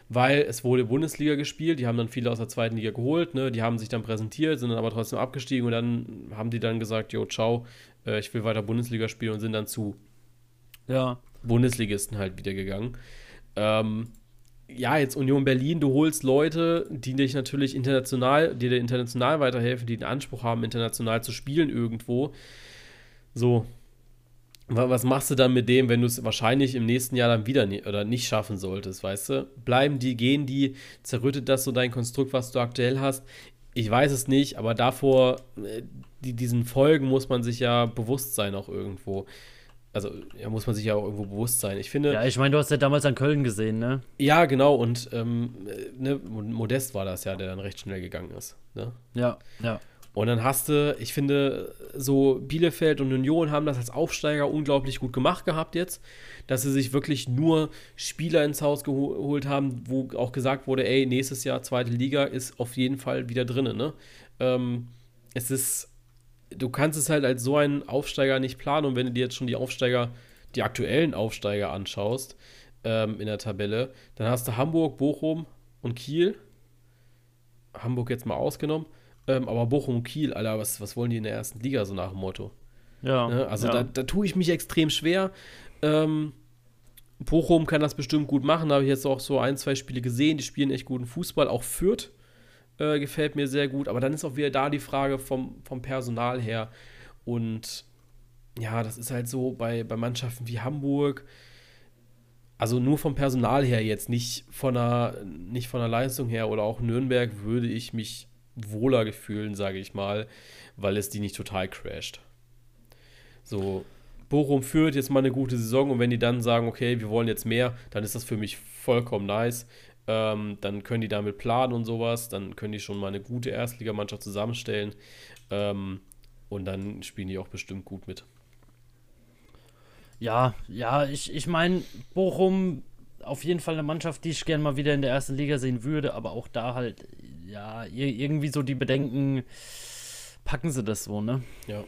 weil es wurde Bundesliga gespielt. Die haben dann viele aus der zweiten Liga geholt, ne? die haben sich dann präsentiert, sind dann aber trotzdem abgestiegen und dann haben die dann gesagt, jo, ciao, äh, ich will weiter Bundesliga spielen und sind dann zu ja. Bundesligisten halt wieder gegangen. Ähm, ja, jetzt Union Berlin, du holst Leute, die dich natürlich international, die dir international weiterhelfen, die den Anspruch haben, international zu spielen irgendwo. So, was machst du dann mit dem, wenn du es wahrscheinlich im nächsten Jahr dann wieder nie, oder nicht schaffen solltest, weißt du? Bleiben die, gehen die, zerrüttet das so dein Konstrukt, was du aktuell hast? Ich weiß es nicht, aber davor, äh, die, diesen Folgen muss man sich ja bewusst sein auch irgendwo. Also, ja, muss man sich ja auch irgendwo bewusst sein. Ich finde. Ja, ich meine, du hast ja damals an Köln gesehen, ne? Ja, genau. Und ähm, äh, ne, Modest war das ja, der dann recht schnell gegangen ist. Ne? Ja, ja. Und dann hast du, ich finde, so Bielefeld und Union haben das als Aufsteiger unglaublich gut gemacht gehabt jetzt, dass sie sich wirklich nur Spieler ins Haus geholt haben, wo auch gesagt wurde, ey, nächstes Jahr zweite Liga ist auf jeden Fall wieder drin. Ne? Ähm, es ist, du kannst es halt als so einen Aufsteiger nicht planen und wenn du dir jetzt schon die Aufsteiger, die aktuellen Aufsteiger anschaust ähm, in der Tabelle, dann hast du Hamburg, Bochum und Kiel. Hamburg jetzt mal ausgenommen ähm, aber Bochum und Kiel, Alter, was, was wollen die in der ersten Liga so nach dem Motto? Ja. Ne? Also ja. Da, da tue ich mich extrem schwer. Ähm, Bochum kann das bestimmt gut machen. Da habe ich jetzt auch so ein, zwei Spiele gesehen. Die spielen echt guten Fußball. Auch Fürth äh, gefällt mir sehr gut. Aber dann ist auch wieder da die Frage vom, vom Personal her. Und ja, das ist halt so bei, bei Mannschaften wie Hamburg. Also nur vom Personal her jetzt, nicht von der, nicht von der Leistung her oder auch Nürnberg würde ich mich wohler gefühlen, sage ich mal, weil es die nicht total crasht. So, Bochum führt jetzt mal eine gute Saison und wenn die dann sagen, okay, wir wollen jetzt mehr, dann ist das für mich vollkommen nice. Ähm, dann können die damit planen und sowas, dann können die schon mal eine gute Erstligamannschaft zusammenstellen ähm, und dann spielen die auch bestimmt gut mit. Ja, ja, ich, ich meine, Bochum auf jeden Fall eine Mannschaft, die ich gerne mal wieder in der ersten Liga sehen würde, aber auch da halt, ja, irgendwie so die Bedenken, packen sie das so, ne? Ja.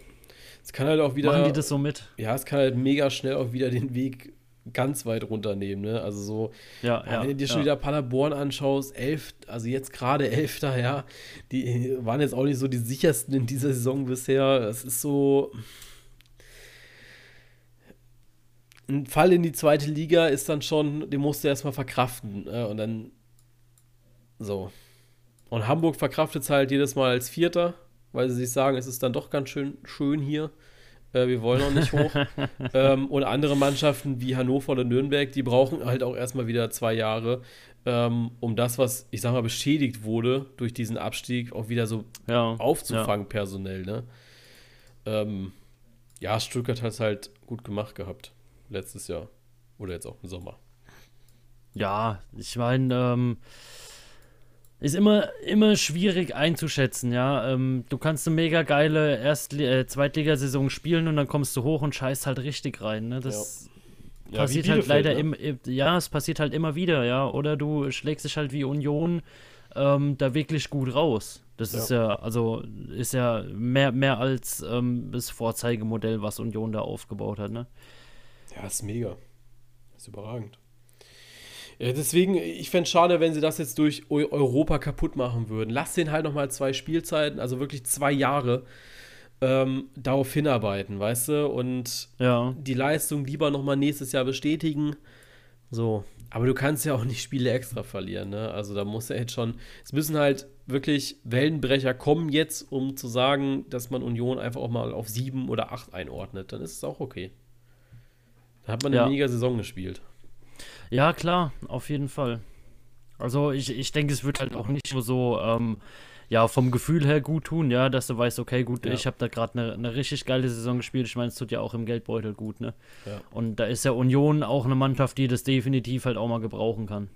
Es kann halt auch wieder. Machen die das so mit? Ja, es kann halt mega schnell auch wieder den Weg ganz weit runternehmen, ne? Also so, ja, ja, wenn du dir schon wieder Paderborn anschaust, elf, also jetzt gerade Elfter, ja, die waren jetzt auch nicht so die sichersten in dieser Saison bisher. Es ist so. Ein Fall in die zweite Liga ist dann schon, den musst du erstmal verkraften. Äh, und dann so. Und Hamburg verkraftet es halt jedes Mal als Vierter, weil sie sich sagen, es ist dann doch ganz schön schön hier. Äh, wir wollen auch nicht hoch. [LAUGHS] ähm, und andere Mannschaften wie Hannover oder Nürnberg, die brauchen halt auch erstmal wieder zwei Jahre, ähm, um das, was, ich sag mal, beschädigt wurde durch diesen Abstieg, auch wieder so ja, aufzufangen, ja. personell. Ne? Ähm, ja, Stuttgart hat es halt gut gemacht gehabt letztes Jahr. Oder jetzt auch im Sommer. Ja, ich meine, ähm, ist immer, immer schwierig einzuschätzen, ja. Ähm, du kannst eine mega geile Erst äh, Zweitligasaison spielen und dann kommst du hoch und scheißt halt richtig rein. Ne? Das ja. passiert ja, halt leider ne? im, ja, es passiert halt immer wieder, ja. Oder du schlägst dich halt wie Union ähm, da wirklich gut raus. Das ja. ist ja, also ist ja mehr, mehr als ähm, das Vorzeigemodell, was Union da aufgebaut hat, ne? Ja, ist mega. ist überragend. Ja, deswegen, ich fände es schade, wenn sie das jetzt durch Europa kaputt machen würden. Lass den halt nochmal zwei Spielzeiten, also wirklich zwei Jahre, ähm, darauf hinarbeiten, weißt du? Und ja. die Leistung lieber nochmal nächstes Jahr bestätigen. So. Aber du kannst ja auch nicht Spiele extra verlieren, ne? Also da muss er jetzt schon. Es müssen halt wirklich Wellenbrecher kommen jetzt, um zu sagen, dass man Union einfach auch mal auf sieben oder acht einordnet. Dann ist es auch okay. Da hat man eine ja. weniger Saison gespielt. Ja, klar, auf jeden Fall. Also ich, ich denke, es wird halt auch nicht nur so, ähm, ja, vom Gefühl her gut tun, ja, dass du weißt, okay, gut, ja. ich habe da gerade eine, eine richtig geile Saison gespielt. Ich meine, es tut ja auch im Geldbeutel gut, ne? Ja. Und da ist ja Union auch eine Mannschaft, die das definitiv halt auch mal gebrauchen kann.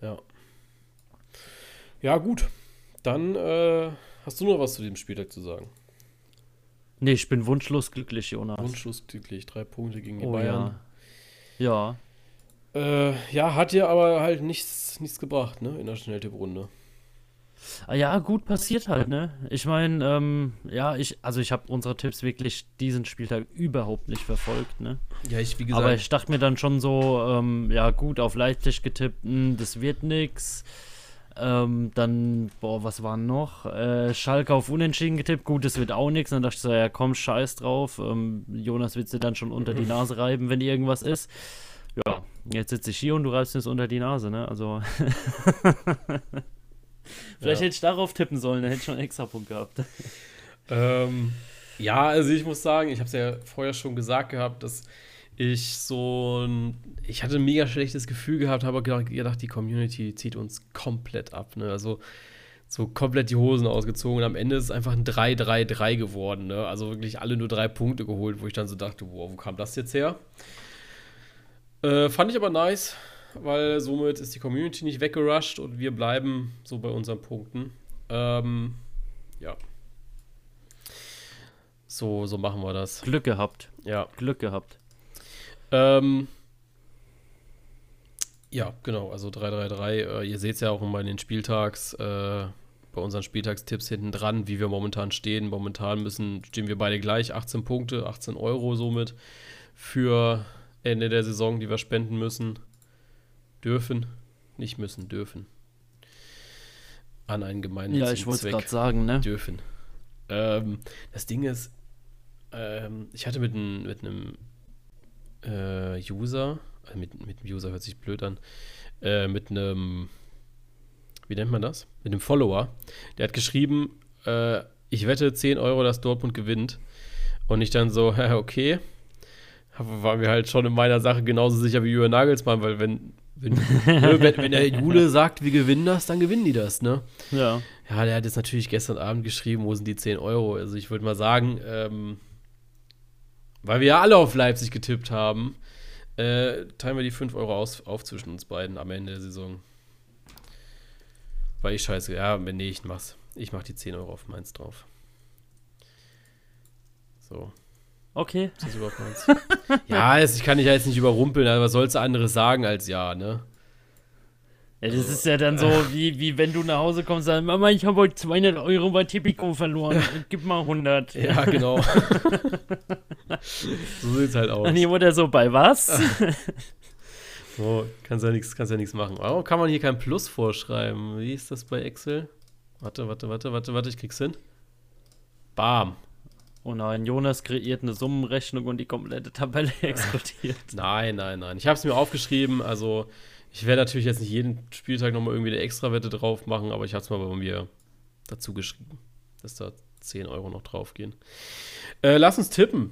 Ja. Ja, gut. Dann äh, hast du noch was zu dem Spieltag zu sagen? Nee, ich bin wunschlos glücklich, Jonas. Wunschlos glücklich. Drei Punkte gegen die oh, Bayern. Ja. Ja. Äh, ja, hat dir aber halt nichts, nichts gebracht, ne, in der Schnelltipprunde. Ah ja, gut passiert halt, ne? Ich meine, ähm, ja, ich, also ich habe unsere Tipps wirklich diesen Spieltag überhaupt nicht verfolgt, ne? Ja, ich, wie gesagt. Aber ich dachte mir dann schon so, ähm, ja, gut, auf Leipzig getippt, mh, hm, das wird nix. Ähm, dann, boah, was war noch? Äh, Schalke auf Unentschieden getippt, gut, das wird auch nichts. Dann dachte ich so, ja, komm, scheiß drauf. Ähm, Jonas wird dir dann schon unter die Nase reiben, wenn irgendwas ist. Ja, jetzt sitze ich hier und du reibst mir es unter die Nase, ne? Also. [LAUGHS] Vielleicht ja. hätte ich darauf tippen sollen, dann hätte ich schon einen extra Punkt gehabt. Ähm, ja, also ich muss sagen, ich habe es ja vorher schon gesagt gehabt, dass ich so ein, ich hatte ein mega schlechtes Gefühl gehabt, habe gedacht, die Community zieht uns komplett ab. Ne? Also so komplett die Hosen ausgezogen und am Ende ist es einfach ein 3-3-3 geworden. Ne? Also wirklich alle nur drei Punkte geholt, wo ich dann so dachte, wow, wo kam das jetzt her? Äh, fand ich aber nice weil somit ist die Community nicht weggerusht und wir bleiben so bei unseren Punkten. Ähm, ja. So, so machen wir das. Glück gehabt. Ja. Glück gehabt. Ähm, ja, genau, also 333. Äh, ihr seht es ja auch immer in den Spieltags, äh, bei unseren Spieltagstipps hinten dran, wie wir momentan stehen. Momentan müssen, stehen wir beide gleich, 18 Punkte, 18 Euro somit für Ende der Saison, die wir spenden müssen dürfen, nicht müssen, dürfen. An einen gemeinnützigen Ja, ich wollte es gerade sagen, ne? Dürfen. Ähm, das Ding ist, ähm, ich hatte mit, ein, mit einem äh, User, äh, mit, mit einem User hört sich blöd an, äh, mit einem, wie nennt man das? Mit einem Follower, der hat geschrieben, äh, ich wette 10 Euro, dass Dortmund gewinnt. Und ich dann so, [LAUGHS] okay, war mir halt schon in meiner Sache genauso sicher wie Jürgen Nagelsmann, weil wenn wenn, [LAUGHS] wenn, wenn, der Jule sagt, wir gewinnen das, dann gewinnen die das, ne? Ja. Ja, der hat jetzt natürlich gestern Abend geschrieben, wo sind die 10 Euro? Also ich würde mal sagen, ähm, weil wir ja alle auf Leipzig getippt haben, äh, teilen wir die 5 Euro aus, auf zwischen uns beiden am Ende der Saison. Weil ich scheiße, ja, nee, ich mach's. Ich mach die 10 Euro auf meins drauf. So. Okay. Ist das überhaupt meins? [LAUGHS] ja, ich kann dich ja jetzt nicht überrumpeln, aber was sollst du anderes sagen als ja, ne? Ja, das ist ja dann so, wie, wie wenn du nach Hause kommst und sagst, Mama, ich habe heute 200 Euro bei Tipico verloren, [LAUGHS] gib mal 100. Ja, genau. [LAUGHS] so sieht's halt aus. Und die Mutter so, bei was? [LAUGHS] so, kannst ja nichts ja machen. Warum kann man hier kein Plus vorschreiben? Wie ist das bei Excel? Warte, warte, warte, warte, warte, ich krieg's hin. Bam. Oh nein, Jonas kreiert eine Summenrechnung und die komplette Tabelle explodiert. Nein, nein, nein. Ich habe es mir aufgeschrieben. Also, ich werde natürlich jetzt nicht jeden Spieltag nochmal irgendwie eine Extrawette drauf machen, aber ich habe es mal bei mir dazu geschrieben, dass da 10 Euro noch drauf gehen. Äh, lass uns tippen.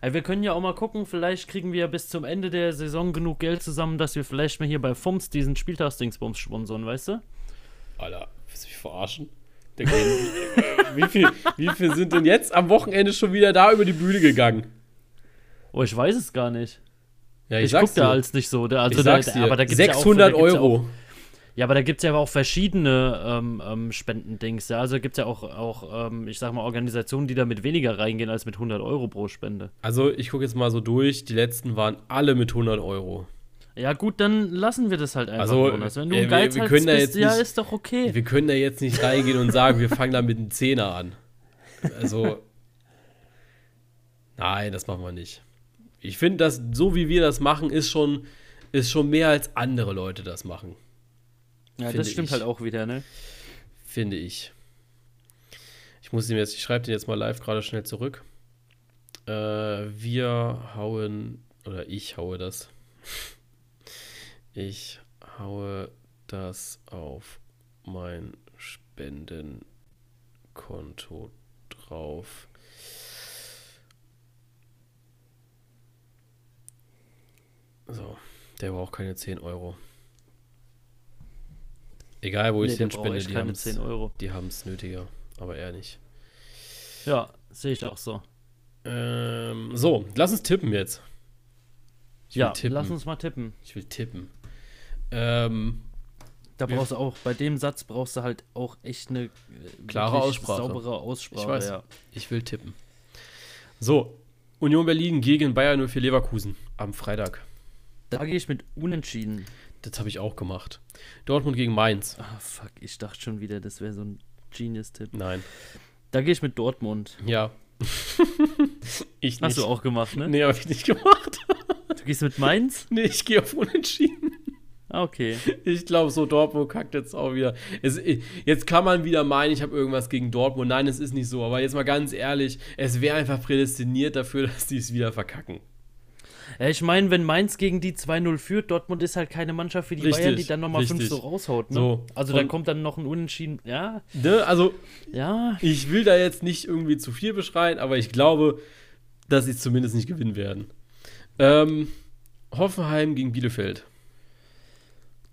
Also wir können ja auch mal gucken, vielleicht kriegen wir bis zum Ende der Saison genug Geld zusammen, dass wir vielleicht mal hier bei FUMS diesen Spieltagsdingsbums sponsern, weißt du? Alter, willst du mich verarschen? [LAUGHS] wie, viel, wie viel sind denn jetzt am Wochenende schon wieder da über die Bühne gegangen? Oh, ich weiß es gar nicht. Ja, ich, ich guck da als nicht so. Also da, dir. Aber da gibt's 600 ja auch, Euro. Ja, auch, ja, aber da gibt es ja auch verschiedene ähm, ähm, Spendendings. Ja? Also gibt es ja auch, auch ähm, ich sag mal, Organisationen, die da mit weniger reingehen als mit 100 Euro pro Spende. Also ich gucke jetzt mal so durch. Die letzten waren alle mit 100 Euro. Ja, gut, dann lassen wir das halt einfach. Also, Jonas. Wenn du äh, ein wir- wir Geizhals können da bist, ja, nicht- ist doch okay. Wir können da jetzt nicht reingehen und sagen, wir fangen da mit einem Zehner an. Also, nein, das machen wir nicht. Ich finde, dass so wie wir das machen, ist schon, ist schon mehr als andere Leute das machen. Ja, das stimmt ich. halt auch wieder, ne? Finde ich. Ich muss ihm jetzt, ich schreibe den jetzt mal live gerade schnell zurück. Äh, wir hauen, oder ich haue das. Ich haue das auf mein Spendenkonto drauf. So, der braucht keine 10 Euro. Egal, wo ich Nee, den der braucht spende, echt die haben es 10 Euro. die haben's nötiger, aber er nicht. Ja, sehe ich auch so. Ähm, so, lass uns tippen jetzt. Ich ja, tippen. lass uns mal tippen. Ich will tippen. Ähm, Da brauchst du auch, bei dem Satz brauchst du halt auch echt eine äh, Klare Aussprache. saubere Aussprache. Ich weiß. Ja. ich will tippen. So, Union Berlin gegen Bayern 04 Leverkusen am Freitag. Da gehe ich mit Unentschieden. Das habe ich auch gemacht. Dortmund gegen Mainz. Ah, fuck, ich dachte schon wieder, das wäre so ein Genius-Tipp. Nein. Da gehe ich mit Dortmund. Ja. [LAUGHS] ich nicht. Hast du auch gemacht, ne? Nee, habe ich nicht gemacht. Du gehst mit Mainz? [LAUGHS] Nee, ich gehe auf Unentschieden. Ah, okay. Ich glaube, so Dortmund kackt jetzt auch wieder. Es, jetzt kann man wieder meinen, ich habe irgendwas gegen Dortmund. Nein, es ist nicht so. Aber jetzt mal ganz ehrlich, es wäre einfach prädestiniert dafür, [LAUGHS] dass die es wieder verkacken. Ja, ich meine, wenn Mainz gegen die 2-0 führt, Dortmund ist halt keine Mannschaft wie die Richtig, Bayern, die dann nochmal 5 richtig. so raushaut. Ne? So, also dann kommt dann noch ein Unentschieden. Ja, Ne? Also, ja. ich will da jetzt nicht irgendwie zu viel beschreien, aber ich glaube, dass sie es zumindest nicht gewinnen werden. Ähm, Hoffenheim gegen Bielefeld.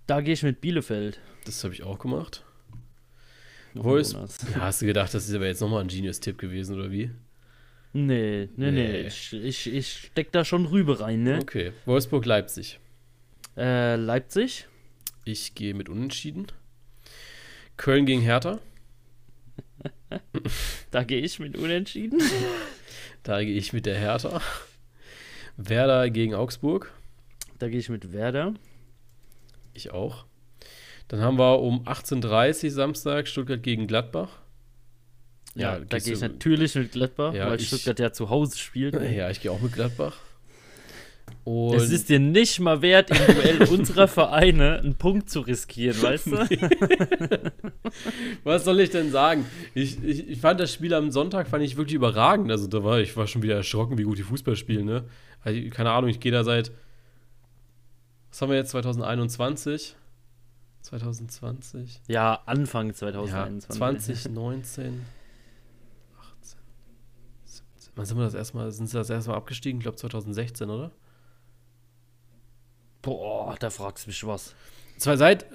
Da gehe ich mit Bielefeld. Das habe ich auch gemacht. Jonas. Ja, hast du gedacht, das ist aber jetzt nochmal ein Genius-Tipp gewesen, oder wie? Nee, nee, nee. Nee. Ich, ich, ich steck da schon Rübe rein, ne? Okay. Wolfsburg-Leipzig. Äh, Leipzig. Ich gehe mit Unentschieden. Köln gegen Hertha. [LAUGHS] Da gehe ich mit Unentschieden. [LAUGHS] Da gehe ich mit der Hertha. Werder gegen Augsburg. Da gehe ich mit Werder. Ich auch. Dann haben wir um 18.30 Uhr Samstag Stuttgart gegen Gladbach. Ja, da gehst gehe ich natürlich mit Gladbach, Ja, weil ich- Stuttgart ja zu Hause spielt. [LAUGHS] Ja, ich gehe auch mit Gladbach. Und Es ist dir nicht mal wert, im Duell [LAUGHS] unserer Vereine einen Punkt zu riskieren, [LAUGHS] weißt du? was soll ich denn sagen? Ich, ich, ich fand das Spiel am Sonntag fand ich wirklich überragend. Also da war ich war schon wieder erschrocken, wie gut die Fußball spielen. Ne? Also, keine Ahnung, ich gehe da seit was haben wir jetzt 2021? 2020? Ja, Anfang Ja, 2021. 2019, 18, 17. Wann sind wir das erstmal, sind sie das erstmal abgestiegen? Ich glaube 2016, oder? Boah, da fragst du mich was. Zwar seit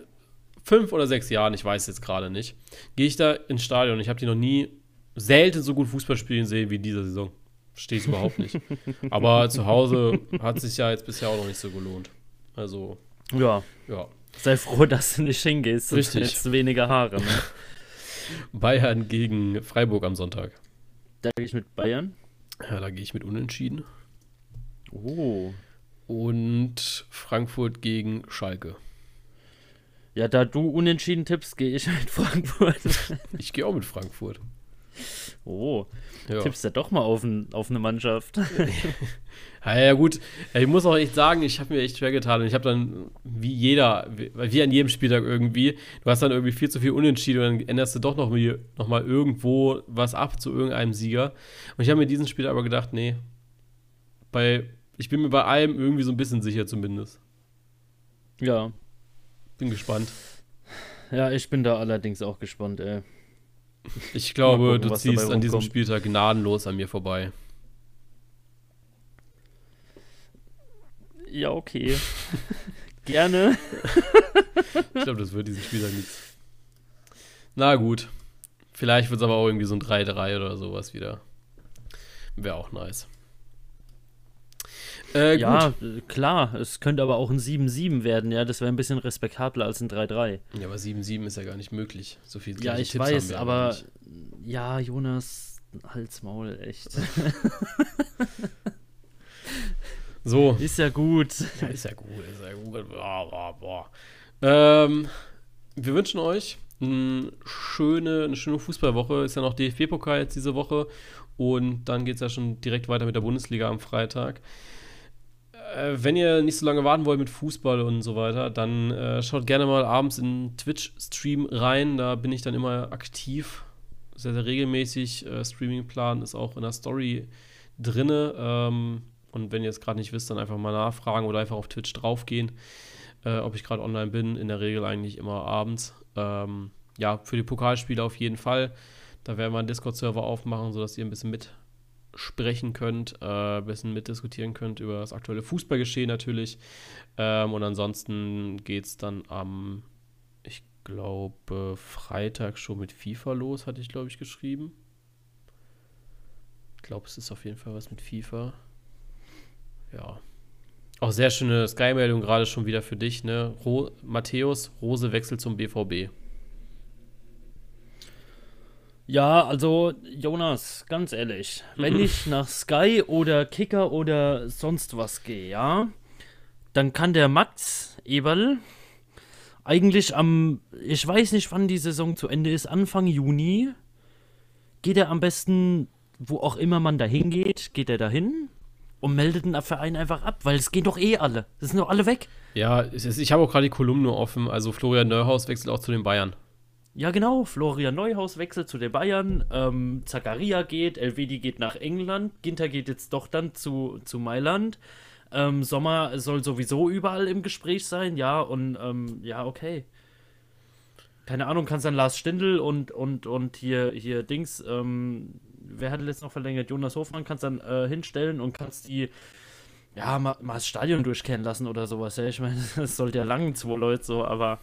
fünf oder sechs Jahren, ich weiß jetzt gerade nicht, gehe ich da ins Stadion. Ich habe die noch nie selten so gut Fußball spielen sehen wie in dieser Saison. Verstehe ich überhaupt nicht. [LAUGHS] Aber zu Hause hat sich ja jetzt bisher auch noch nicht so gelohnt. Also, Ja, ja. sei froh, dass du nicht hingehst. Richtig. du weniger Haare. Ne? [LAUGHS] Bayern gegen Freiburg am Sonntag. Da gehe ich mit Bayern. Ja, da gehe ich mit Unentschieden. Oh. Und Frankfurt gegen Schalke. Ja, da du unentschieden tippst, gehe ich mit [LAUGHS] Frankfurt. Ich gehe auch mit Frankfurt. Oh, Ja. tippst ja doch mal auf, ein, auf eine Mannschaft. [LAUGHS] [LAUGHS] Ja, ja, gut. Ich muss auch echt sagen, ich habe mir echt schwer getan. Und ich habe dann, wie jeder, wie, an jedem Spieltag irgendwie, du hast dann irgendwie viel zu viel Unentschieden und dann änderst du doch noch, mal- noch mal irgendwo was ab zu irgendeinem Sieger. Und ich habe mir diesen Spiel aber gedacht, nee, bei, ich bin mir bei allem irgendwie so ein bisschen sicher zumindest. ja. Bin gespannt. Ja, ich bin da allerdings auch gespannt, ey. Ich glaube, gucken, du ziehst an diesem. Spieltag gnadenlos an mir vorbei. Ja, okay. [LAUGHS] Gerne. [LAUGHS] Ich glaube, das wird diesen Spieltag nichts. Na gut. Vielleicht wird es aber auch irgendwie so ein 3-3 oder sowas wieder. Wäre auch nice. Äh. Ja, klar. Es könnte aber auch ein 7-7 werden, ja. Das wäre ein bisschen respektabler als ein 3-3. Ja, aber 7-7 ist ja gar nicht möglich. So viel Ja, ich Tipps haben weiß, aber nicht. ja, Jonas, Hals, Maul, echt. [LAUGHS] So. Ist ja gut. Ja, ist ja gut, ist ja gut. boah, boah, boah. Ähm, wir wünschen euch eine schöne, eine schöne Fußballwoche. Ist ja noch DFB-Pokal jetzt diese Woche. Und dann geht es ja schon direkt weiter mit der Bundesliga am Freitag. Äh, wenn ihr nicht so lange warten wollt mit Fußball und so weiter, dann äh, schaut gerne mal abends in Twitch-Stream rein. Da bin ich dann immer aktiv. Sehr, sehr regelmäßig. Äh, Streamingplan ist auch in der Story drinne. Ähm, und wenn ihr es gerade nicht wisst, dann einfach mal nachfragen oder einfach auf Twitch draufgehen, äh, ob ich gerade online bin. In der Regel eigentlich immer abends. Ähm, ja, für die Pokalspiele auf jeden Fall. Da werden wir einen Discord-Server aufmachen, sodass ihr ein bisschen mitsprechen könnt, äh, ein bisschen mitdiskutieren könnt über das aktuelle Fußballgeschehen natürlich. Ähm, und ansonsten geht es dann am, ich glaube, Freitag schon mit FIFA los, hatte ich, glaube ich, geschrieben. Ich glaube, es ist auf jeden Fall was mit FIFA. Ja. Auch sehr schöne Sky-Meldung gerade schon wieder für dich, ne? Ro Matthäus, Rose wechselt zum BVB. Ja, also Jonas, ganz ehrlich, wenn ich nach Sky oder Kicker oder sonst was gehe, ja, dann kann der Max Eberl eigentlich am, ich weiß nicht, wann die Saison zu Ende ist, Anfang Juni, geht er am besten, wo auch immer man da hingeht, geht er dahin und meldet den Verein einfach ab, weil es gehen doch eh alle. Das sind doch alle weg. Ja, ich habe auch gerade die Kolumne offen. Also Florian Neuhaus wechselt auch zu den Bayern. Ja, genau. Florian Neuhaus wechselt zu den Bayern. Ähm, Zakaria geht. Elvedi geht nach England. Ginter geht jetzt doch dann zu, zu Mailand. Ähm, Sommer soll sowieso überall im Gespräch sein. Ja, und ähm, ja, okay. Keine Ahnung, kannst dann Lars Stindl und, und, und hier, hier Dings, ähm, wer hat jetzt noch verlängert? Jonas Hofmann kannst dann äh, hinstellen und kannst die ja, mal, mal, das Stadion durchkennen lassen oder sowas. Ja, ich meine, [LAUGHS] das sollte ja langen, zwei Leute so, aber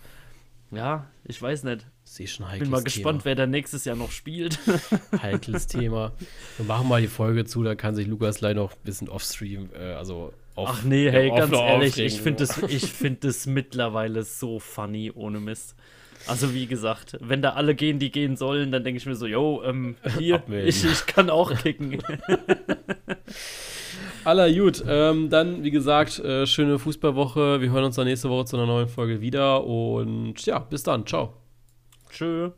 ja, ich weiß nicht. Sehe schon heikles Bin mal gespannt, Thema. wer da nächstes Jahr noch spielt. [LAUGHS] heikles Thema. Wir machen mal die Folge zu, da kann sich Lukas gleich noch ein bisschen offstream, äh, also auf, Ach nee, hey, ganz ehrlich, ich finde das, [LAUGHS] find das mittlerweile so funny, ohne Mist. Also wie gesagt, wenn da alle gehen, die gehen sollen, dann denke ich mir so, yo, ähm, hier, ich, ich kann auch kicken. [LAUGHS] Aller gut. Ähm, dann, wie gesagt, äh, schöne Fußballwoche. Wir hören uns dann nächste Woche zu einer neuen Folge wieder. Und ja, bis dann. Ciao. Tschö.